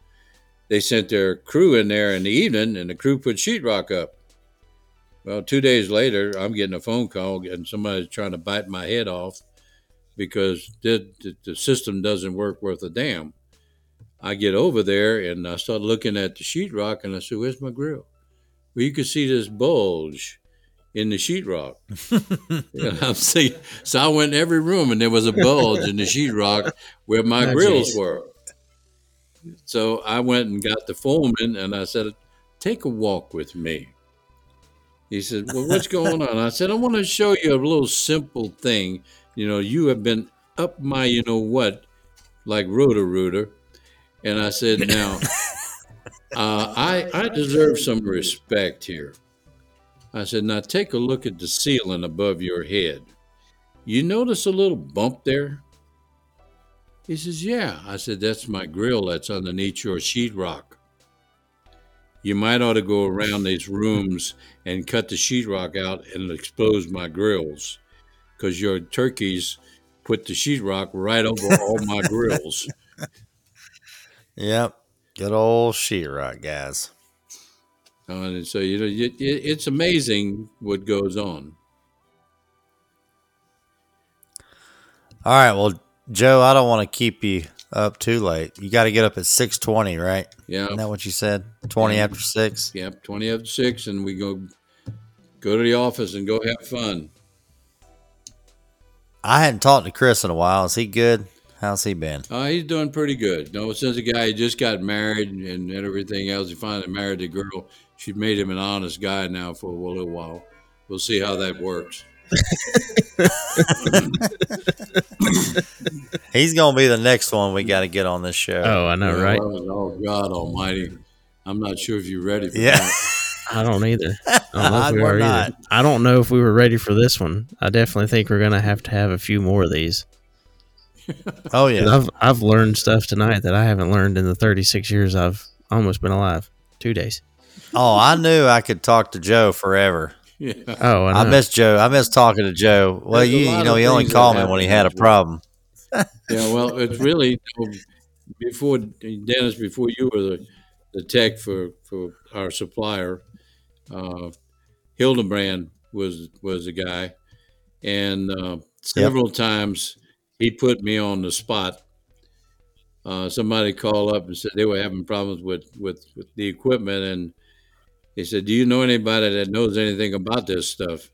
they sent their crew in there in the evening, and the crew put sheetrock up. Well, two days later, I'm getting a phone call, and somebody's trying to bite my head off because the, the, the system doesn't work worth a damn. I get over there and I start looking at the sheetrock, and I said, "Where's my grill?" Well, you could see this bulge in the sheetrock. I'm saying, so I went in every room, and there was a bulge in the sheetrock where my Oh, grills geez. were. So I went and got the foreman, and I said, "Take a walk with me." He said, "Well, what's going on?" I said, "I want to show you a little simple thing. You know, you have been up my, you know what, like rooter rooter." And I said, "Now, uh, I I deserve some respect here." I said, "Now take a look at the ceiling above your head. You notice a little bump there?" He says, Yeah. I said, That's my grill that's underneath your sheetrock. You might ought to go around these rooms and cut the sheetrock out and expose my grills because your turkeys put the sheetrock right over all my grills. Yep. Good old sheetrock, guys. Uh, and so, you know, it, it, it's amazing what goes on. All right. Well, Joe, I don't want to keep you up too late. You got to get up at six twenty, right? Yeah. Isn't that what you said? Twenty after six. Yep. Twenty after six, and we go go to the office and go have fun. I hadn't talked to Chris in a while. Is he good? How's he been? Uh, he's doing pretty good. No, since the guy just got married and everything else, he finally married the girl. She made him an honest guy now for a little while. We'll see how that works. He's gonna be the next one we got to get on this show. Oh, I know, Yeah, right? well, Oh God Almighty! I'm not sure if you're ready for Yeah. that. I don't either. I don't know if we We're are either. not. I don't know if we were ready for this one. I definitely think we're gonna have to have a few more of these. oh yeah. I've I've learned stuff tonight that I haven't learned in the 36 years I've almost been alive. Two days. Oh, I knew I could talk to Joe forever. Yeah. Oh, I, I miss Joe. I miss talking to Joe. Well, There's you you know he only called me when he had a problem. Yeah, well, it's really you know, before Dennis, before you were the, the tech for, for our supplier, uh, Hildebrand was was the guy, and uh, several times he put me on the spot. Uh, somebody called up and said they were having problems with, with, with the equipment, and he said, "Do you know anybody that knows anything about this stuff?"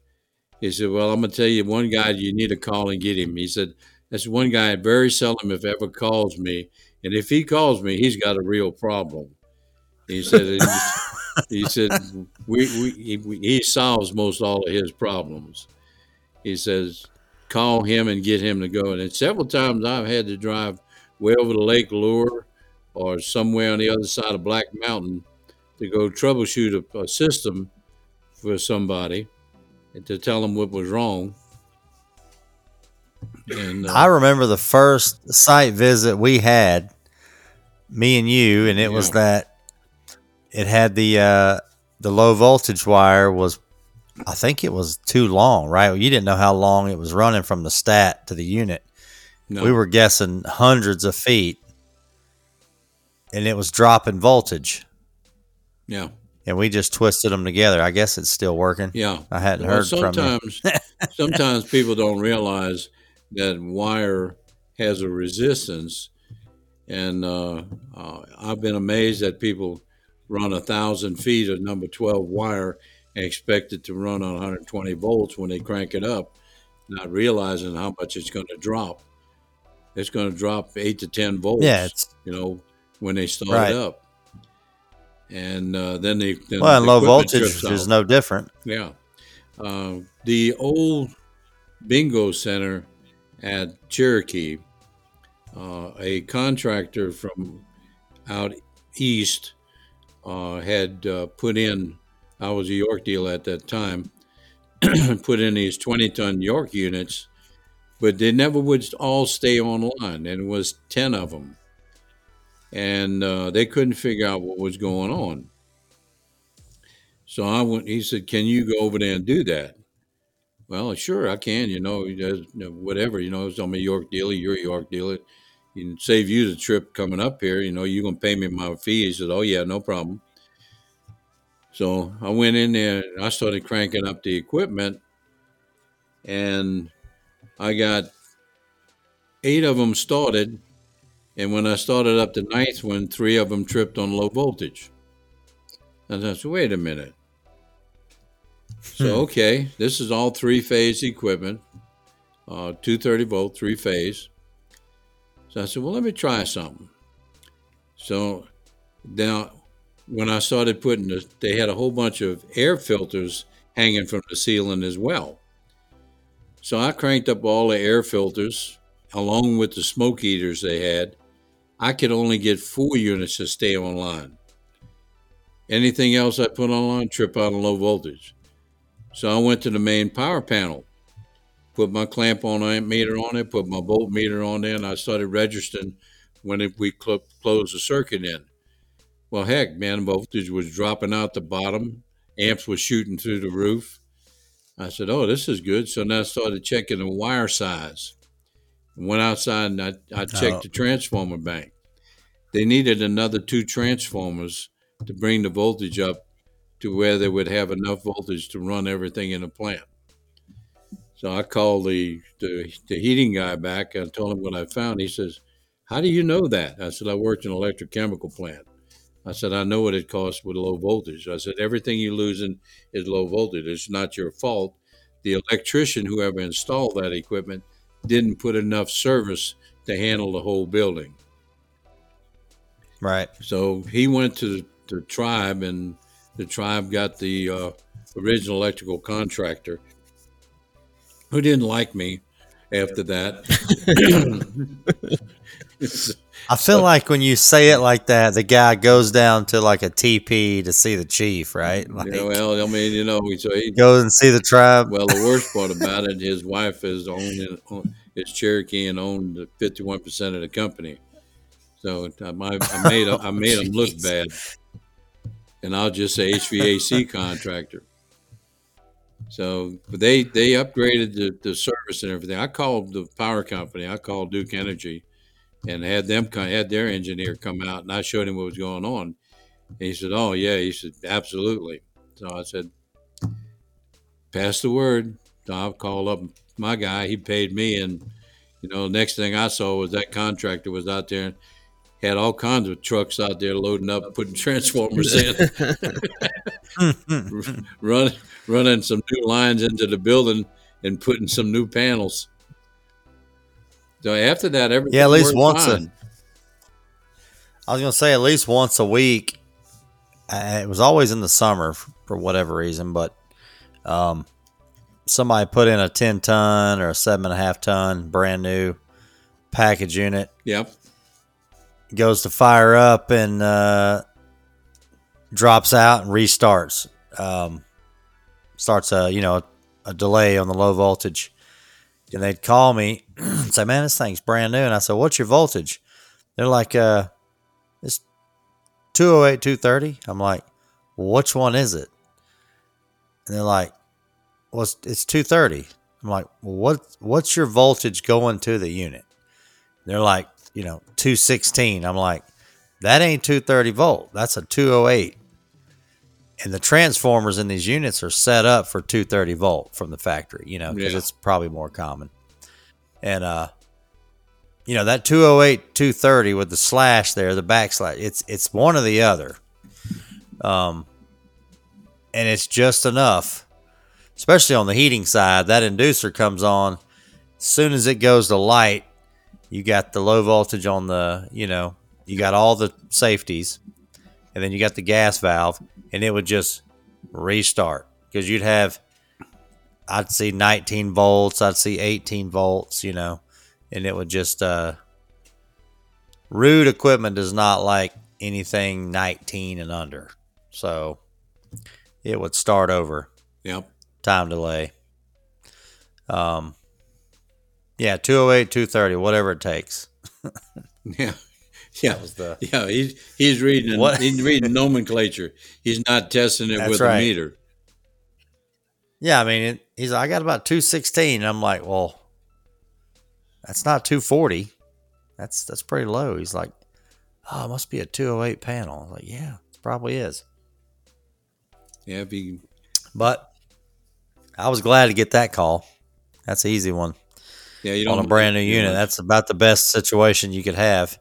He said, "Well, I'm gonna tell you one guy you need to call and get him." He said, "That's one guy very seldom, if ever, calls me, and if he calls me, he's got a real problem." He said, "He said we, we, he, we he solves most all of his problems." He says, "Call him and get him to go." And several times I've had to drive way over to Lake Lure or somewhere on the other side of Black Mountain to go troubleshoot a, a system for somebody and to tell them what was wrong. And uh, I remember the first site visit we had, me and you, and it was that it had the uh, the low voltage wire was, I think it was too long, right? You didn't know how long it was running from the stat to the unit. no, We were guessing hundreds of feet, and it was dropping voltage, yeah, and we just twisted them together. I guess it's still working. yeah. I hadn't Well, heard from you. sometimes, sometimes people don't realize that wire has a resistance, and uh, uh, I've been amazed that people run a thousand feet of number twelve wire and expect it to run on 120 volts when they crank it up, not realizing how much it's going to drop. It's going to drop eight to ten volts. Yeah, it's you know, when they start Right. it up. And uh, then the then well, and the low voltage is no different. Yeah. Uh, the old bingo center at Cherokee, uh, a contractor from out east uh, had uh, put in, I was a York dealer at that time, put in these 20 ton York units, but they never would all stay online, and it was 10 of them. And uh, they couldn't figure out what was going on. So I went. He said, "Can you go over there and do that?" Well, sure, I can. You know, there's- you know, whatever. You know, I'm a York dealer. You're a York dealer. You can save you the trip coming up here. You know, you're gonna pay me my fee. He said, "Oh yeah, no problem." So I went in there. and I started cranking up the equipment, and I got eight of them started. And when I started up the ninth one, three of them tripped on low voltage. And I said, wait a minute. So, okay, this is all three phase equipment, uh, 230 volt, three phase. So I said, well, let me try something. So now, when I started putting the, they had a whole bunch of air filters hanging from the ceiling as well. So I cranked up all the air filters along with the smoke eaters they had. I could only get four units to stay online. Anything else I put online, trip out on low voltage. So I went to the main power panel, put my clamp on amp meter on it, put my volt meter on there, and I started registering when it, we cl- closed the circuit in. Well, heck, man, voltage was dropping out the bottom, amps was shooting through the roof. I said, "Oh, this is good." So now I started checking the wire size. Went outside and I, I checked Oh. the transformer bank. They needed another two transformers to bring the voltage up to where they would have enough voltage to run everything in the plant. So I called the, the, the heating guy back and told him what I found. He says, How do you know that? I said, I worked in an electrochemical plant. I said, I know what it costs with low voltage. I said, everything you're losing is low voltage. It's not your fault. The electrician, whoever installed that equipment, didn't put enough service to handle the whole building. Right. So he went to the tribe, and the tribe got the uh, original electrical contractor, who didn't like me after that. I feel like when you say it like that, the guy goes down to like a TP to see the chief, right? Like, Yeah, well, I mean, you know, so he, goes and see the tribe. well, the worst part about it, his wife is owning is Cherokee and owned fifty one percent of the company. So I, I made I made him look oh, bad, and I'll just say HVAC contractor. So they they upgraded the, the service and everything. I called the power company. I called Duke Energy, and had them come, had their engineer come out, and I showed him what was going on. And he said, "Oh yeah," he said, "Absolutely." So I said, "Pass the word." So I called up my guy. He paid me, and you know, next thing I saw was that contractor was out there and had all kinds of trucks out there loading up, putting transformers in, running running some new lines into the building, and putting some new panels. So after that, everything Yeah, at least once a- fine. I was gonna say at least once a week. Uh, it was always in the summer f- for whatever reason, but um, somebody put in a ten ton or a seven and a half ton brand new package unit Yep. goes to fire up and uh, drops out and restarts. Um, starts a you know a delay on the low voltage, and they'd call me and say, "Man, this thing's brand new." And I said, "What's your voltage?" They're like, "Uh, it's 208, 230." I'm like, well, "Which one is it?" And they're like, "Well, it's, it's 230." I'm like, well, "What what's your voltage going to the unit?" They're like, you know, 216. I'm like, that ain't 230 volt. That's a 208. And the transformers in these units are set up for 230 volt from the factory, you know, because Yeah. it's probably more common. And, uh, you know, that 208, 230 with the slash there, the backslash, it's, it's one or the other. Um, and it's just enough, especially on the heating side. That inducer comes on. As soon as it goes to light, you got the low voltage on the, you know, you got all the safeties, and then you got the gas valve, and it would just restart because you'd have, I'd see 19 volts, I'd see 18 volts, you know, and it would just, uh, Ruud equipment does not like anything 19 and under. So it would start over Yep. time delay. Um, yeah, 208, 230, whatever it takes. Yeah. Yeah. That was the Yeah, he's he's reading he's reading nomenclature. He's not testing it That's with right. a meter. yeah. I mean, it, he's I got about 216. I'm like, well, that's not 240. That's that's pretty low. He's like, oh, it must be a 208 panel. I was like, yeah, it probably is. Yeah, he But I was glad to get that call. That's an easy one yeah you don't on a brand new unit. That's about the best situation you could have.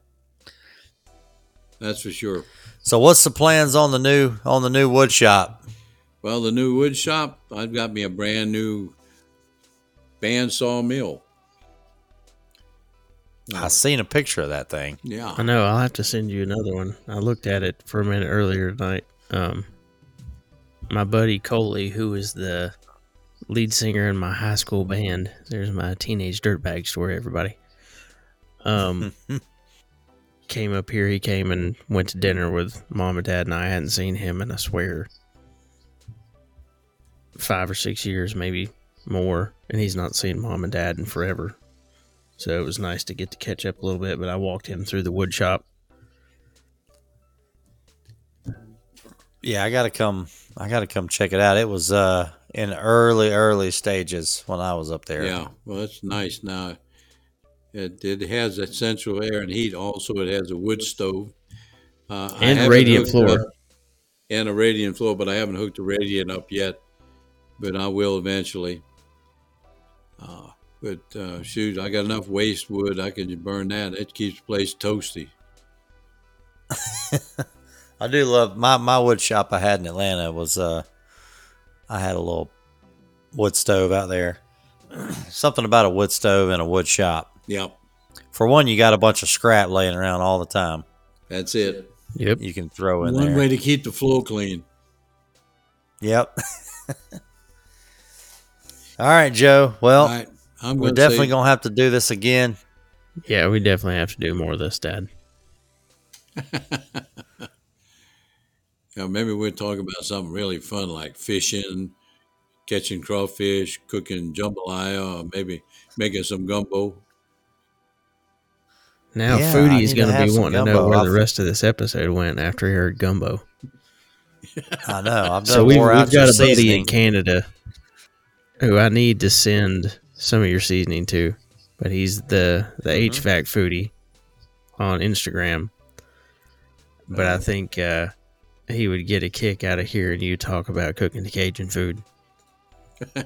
That's for sure. So, what's the plans on the new on the new wood shop? Well, the new wood shop, I've got me a brand new bandsaw mill. I seen a picture of that thing. Yeah. I know. I'll have to send you another one. I looked at it for a minute earlier tonight. Um, my buddy Coley, who is the lead singer in my high school band, there's my teenage dirtbag story. Everybody, um, came up here. He came and went to dinner with mom and dad, and I hadn't seen him, and I swear, five or six years, maybe more. And he's not seen mom and dad in forever. So it was nice to get to catch up a little bit, but I walked him through the wood shop. Yeah, I gotta come. I gotta come check it out. It was uh in early, early stages when I was up there. Yeah. Well, it's nice now. It, it has that central air and heat. Also, it has a wood stove. Uh, And radiant floor. And a radiant floor, but I haven't hooked the radiant up yet. But I will eventually. Uh, But uh, shoot, I got enough waste wood. I can just burn that. It keeps the place toasty. I do love my my wood shop I had in Atlanta was uh I had a little wood stove out there. Something about a wood stove and a wood shop. Yep, For one, you got a bunch of scrap laying around all the time. that's it. Yep. You can throw in there. One there. way to keep the floor clean. Yep. all right, Joe. Well, All right, I'm we're definitely say, gonna have to do this again. Yeah, we definitely have to do more of this, Dad. Yeah, maybe we're talking about something really fun like fishing, catching crawfish, cooking jambalaya, or maybe making some gumbo. Now Yeah, Foodie is going to be wanting to know where I've- the rest of this episode went after he heard gumbo. I know. I've done So we've, out we've got a buddy seasoning. in Canada who I need to send some of your seasoning to, but he's the the Mm-hmm. HVAC foodie on Instagram. But I think uh, he would get a kick out of hearing you talk about cooking the Cajun food.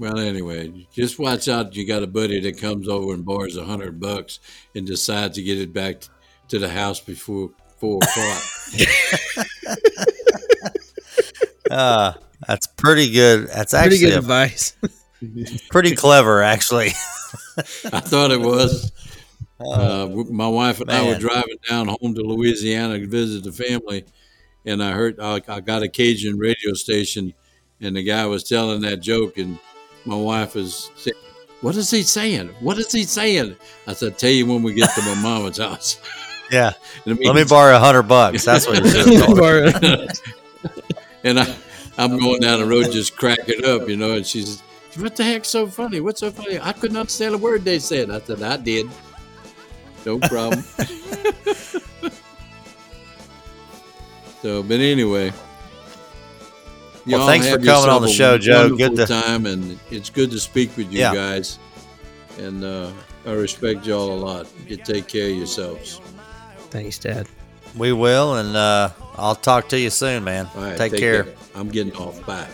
Well, anyway, just watch out. You got a buddy that comes over and borrows a hundred bucks and decides to get it back to the house before four o'clock. Uh, that's pretty good. That's Pretty actually good a- advice. pretty clever, actually. I thought it was. Uh, my wife and I were driving down home to Louisiana to visit the family, and I heard I, I got a Cajun radio station, and the guy was telling that joke, and my wife is saying, "What is he saying? What is he saying?" I said, "Tell you when we get to my mama's house." Yeah. Let me borrow a hundred bucks. That's what you should have told her. and I, I'm going down the road just cracking up, you know, and she says, What the heck's so funny? What's so funny? I couldn't understand a word they said. I said, I did. No problem. so, but anyway. Well, y'all thanks for coming on the show, Joe. Good to- time, and it's good to speak with you Yeah. guys. And uh, I respect y'all a lot. You take care of yourselves. Thanks, Dad. We will, and uh, I'll talk to you soon, man. All right, take, care. I'm getting off. Bye.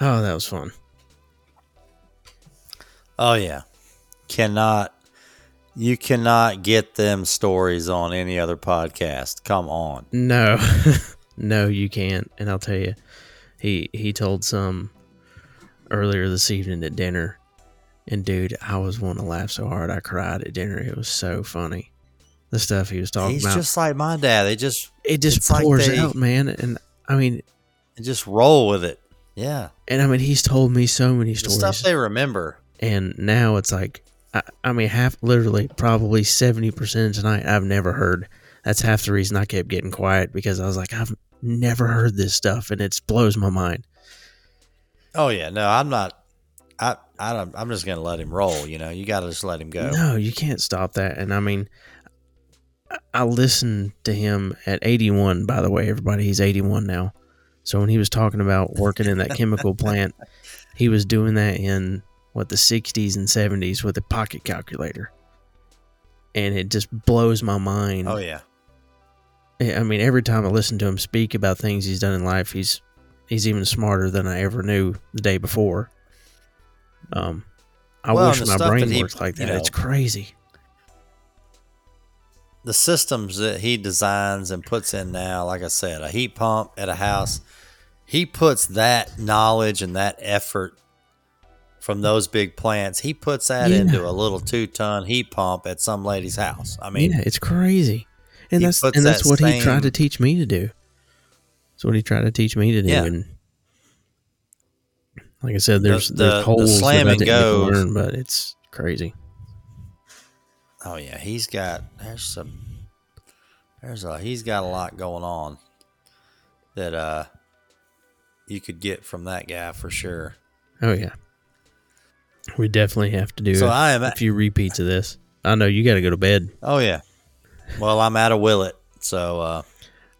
Oh, that was fun. Oh yeah, cannot you cannot get them stories on any other podcast. Come on. No, no, you can't. And I'll tell you, he he told some earlier this evening at dinner, and dude, I was wanting to laugh so hard I cried at dinner. It was so funny. The stuff he was talking He's about, just like my dad. It just it just it's like pours they- out, man. And I mean, they just roll with it. Yeah, and I mean, he's told me so many the stories, stuff they remember. and now it's like, I, I mean, half, literally, probably seventy percent tonight I've never heard. That's half the reason I kept getting quiet because I was like, I've never heard this stuff, and it blows my mind. Oh yeah, no, I'm not. I I don't. I'm just gonna let him roll. You know, you got to just let him go. No, you can't stop that. And I mean, I listened to him at 81, by the way, everybody. He's 81 now. So when he was talking about working in that chemical plant, he was doing that in what the 60s and 70s with a pocket calculator. And it just blows my mind. Oh yeah. I mean, every time I listen to him speak about things he's done in life, he's he's even smarter than I ever knew the day before. Um, I Well, wish my brain that he- worked like you that. know, it's crazy. the systems that he designs and puts in now, like I said, a heat pump at a house, he puts that knowledge and that effort from those big plants, he puts that Yeah. into a little two ton heat pump at some lady's house. I mean, yeah, it's crazy, and he that's and that's that what he tried to teach me to do. That's what he tried to teach me to do, Yeah. and like I said, there's The- there's the- the holes slam that I and didn't get learn, but it's crazy. oh yeah, he's got there's some there's a he's got a lot going on that uh you could get from that guy for sure. Oh yeah, we definitely have to do So a, I am a few repeats of this. I know you got to go to bed. Oh yeah. Well, I'm out of Willett, so uh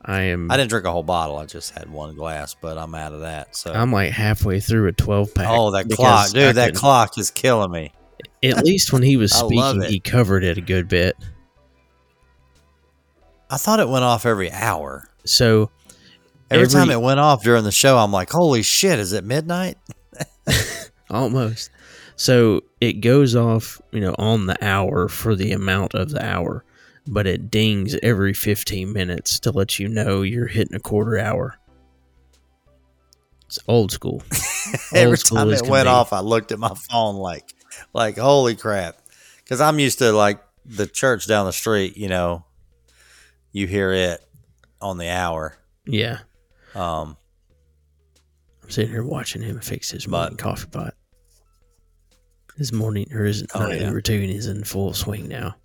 I am. I didn't drink a whole bottle. I just had one glass, but I'm out of that. So I'm like halfway through a 12 pack. oh, that clock, I dude! That couldn't- clock is killing me. At least when he was I love speaking, it. he covered it a good bit. I thought it went off every hour. So Every, time it went off during the show, I'm like, "Holy shit! Is it midnight?" Almost. So it goes off, you know, on the hour for the amount of the hour, but it dings every 15 minutes to let you know you're hitting a quarter hour. It's old school. Every school time it went be. off, I looked at my phone like, like holy crap, because I'm used to like the church down the street. You know, you hear it on the hour. Yeah. Um, I'm sitting here watching him fix his But- morning coffee pot. His morning or his Oh, night yeah. routine is in full swing now.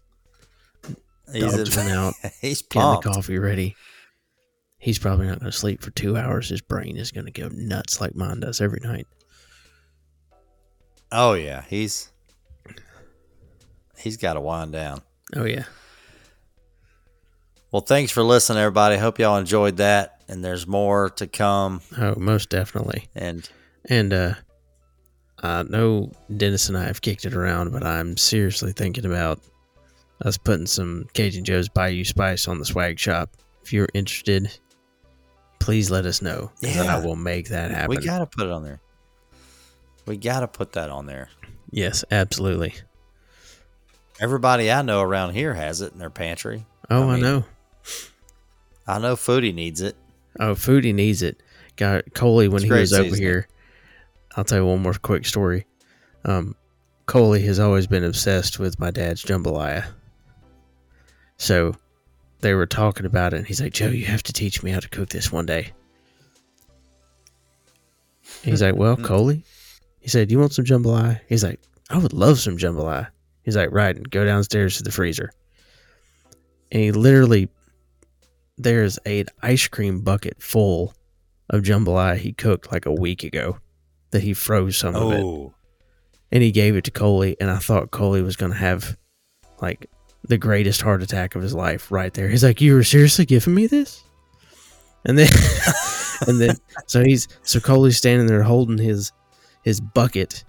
He's went out, he's getting the pumped. coffee ready. He's probably not going to sleep for two hours. His brain is going to go nuts like mine does every night. Oh yeah, he's he's got to wind down. Oh yeah, Well, thanks for listening, everybody. Hope y'all enjoyed that, and there's more to come. oh most definitely. And And uh, I know Dennis and I have kicked it around, but I'm seriously thinking about us putting some Cajun Joe's Bayou Spice on the swag shop. If you're interested, please let us know. Yeah. I will make that happen. we got to put it on there. We got to put that on there. yes, absolutely. Everybody I know around here has it in their pantry. Oh, I I, know. I know Foodie needs it. Oh, Foodie needs it. Got Coley when It's he was over here. I'll tell you one more quick story. Um, Coley has always been obsessed with my dad's jambalaya. So they were talking about it, and he's like, Joe, you have to teach me how to cook this one day. He's like, Well, Coley, he said, You want some jambalaya? He's like, I would love some jambalaya. He's like, Right, and go downstairs to the freezer. And he literally, there's an ice cream bucket full of jambalaya he cooked like a week ago that he froze some of it Oh, and he gave it to Coley, and I thought Coley was gonna have like the greatest heart attack of his life right there. He's like, "You were seriously giving me this?" And then, and then, so he's so Coley's standing there holding his his bucket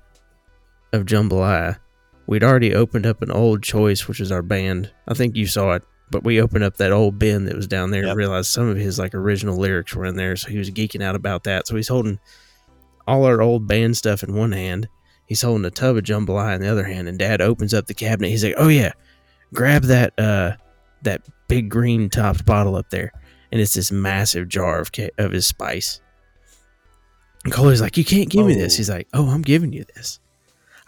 of jambalaya. We'd already opened up an old choice, which is our band. I think you saw it, but we opened up that old bin that was down there Yep. and realized some of his like original lyrics were in there. So he was geeking out about that. So he's holding all our old band stuff in one hand. He's holding a tub of jambalaya in the other hand, and Dad opens up the cabinet. He's like, "Oh yeah, grab that uh that big green topped bottle up there." And it's this massive jar of ca- of his spice. And Coley's like, "You can't give me this." Oh. He's like, "Oh, I'm giving you this."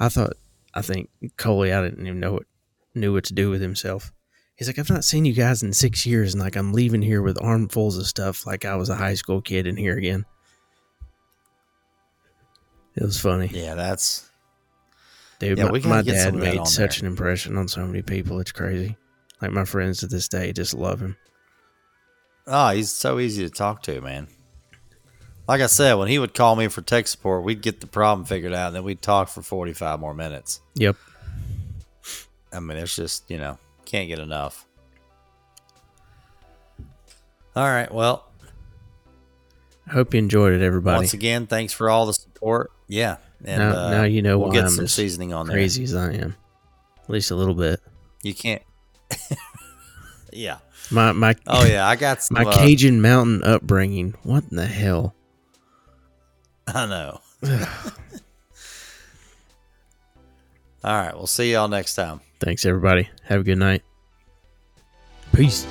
I thought, I think Coley, I didn't even know what knew what to do with himself. He's like, "I've not seen you guys in six years, and like I'm leaving here with armfuls of stuff, like I was a high school kid in here again." It was funny. yeah, that's Dude, Yeah, my, my dad some of that made such there. an impression on so many people. It's crazy. Like my friends to this day just love him. oh, he's so easy to talk to, man. Like I said, when he would call me for tech support, we'd get the problem figured out, and then we'd talk for forty five more minutes. Yep. I mean, it's just you know can't get enough. All right, well, I hope you enjoyed it, everybody. once again, thanks for all the support. Yeah, and now, uh, now you know we'll why get I'm some as seasoning on crazy as I am. At least a little bit. You can't. yeah. My my Oh yeah, I got some. my uh, Cajun mountain upbringing. What in the hell? I know. All right, we'll see y'all next time. Thanks, everybody. Have a good night. Peace.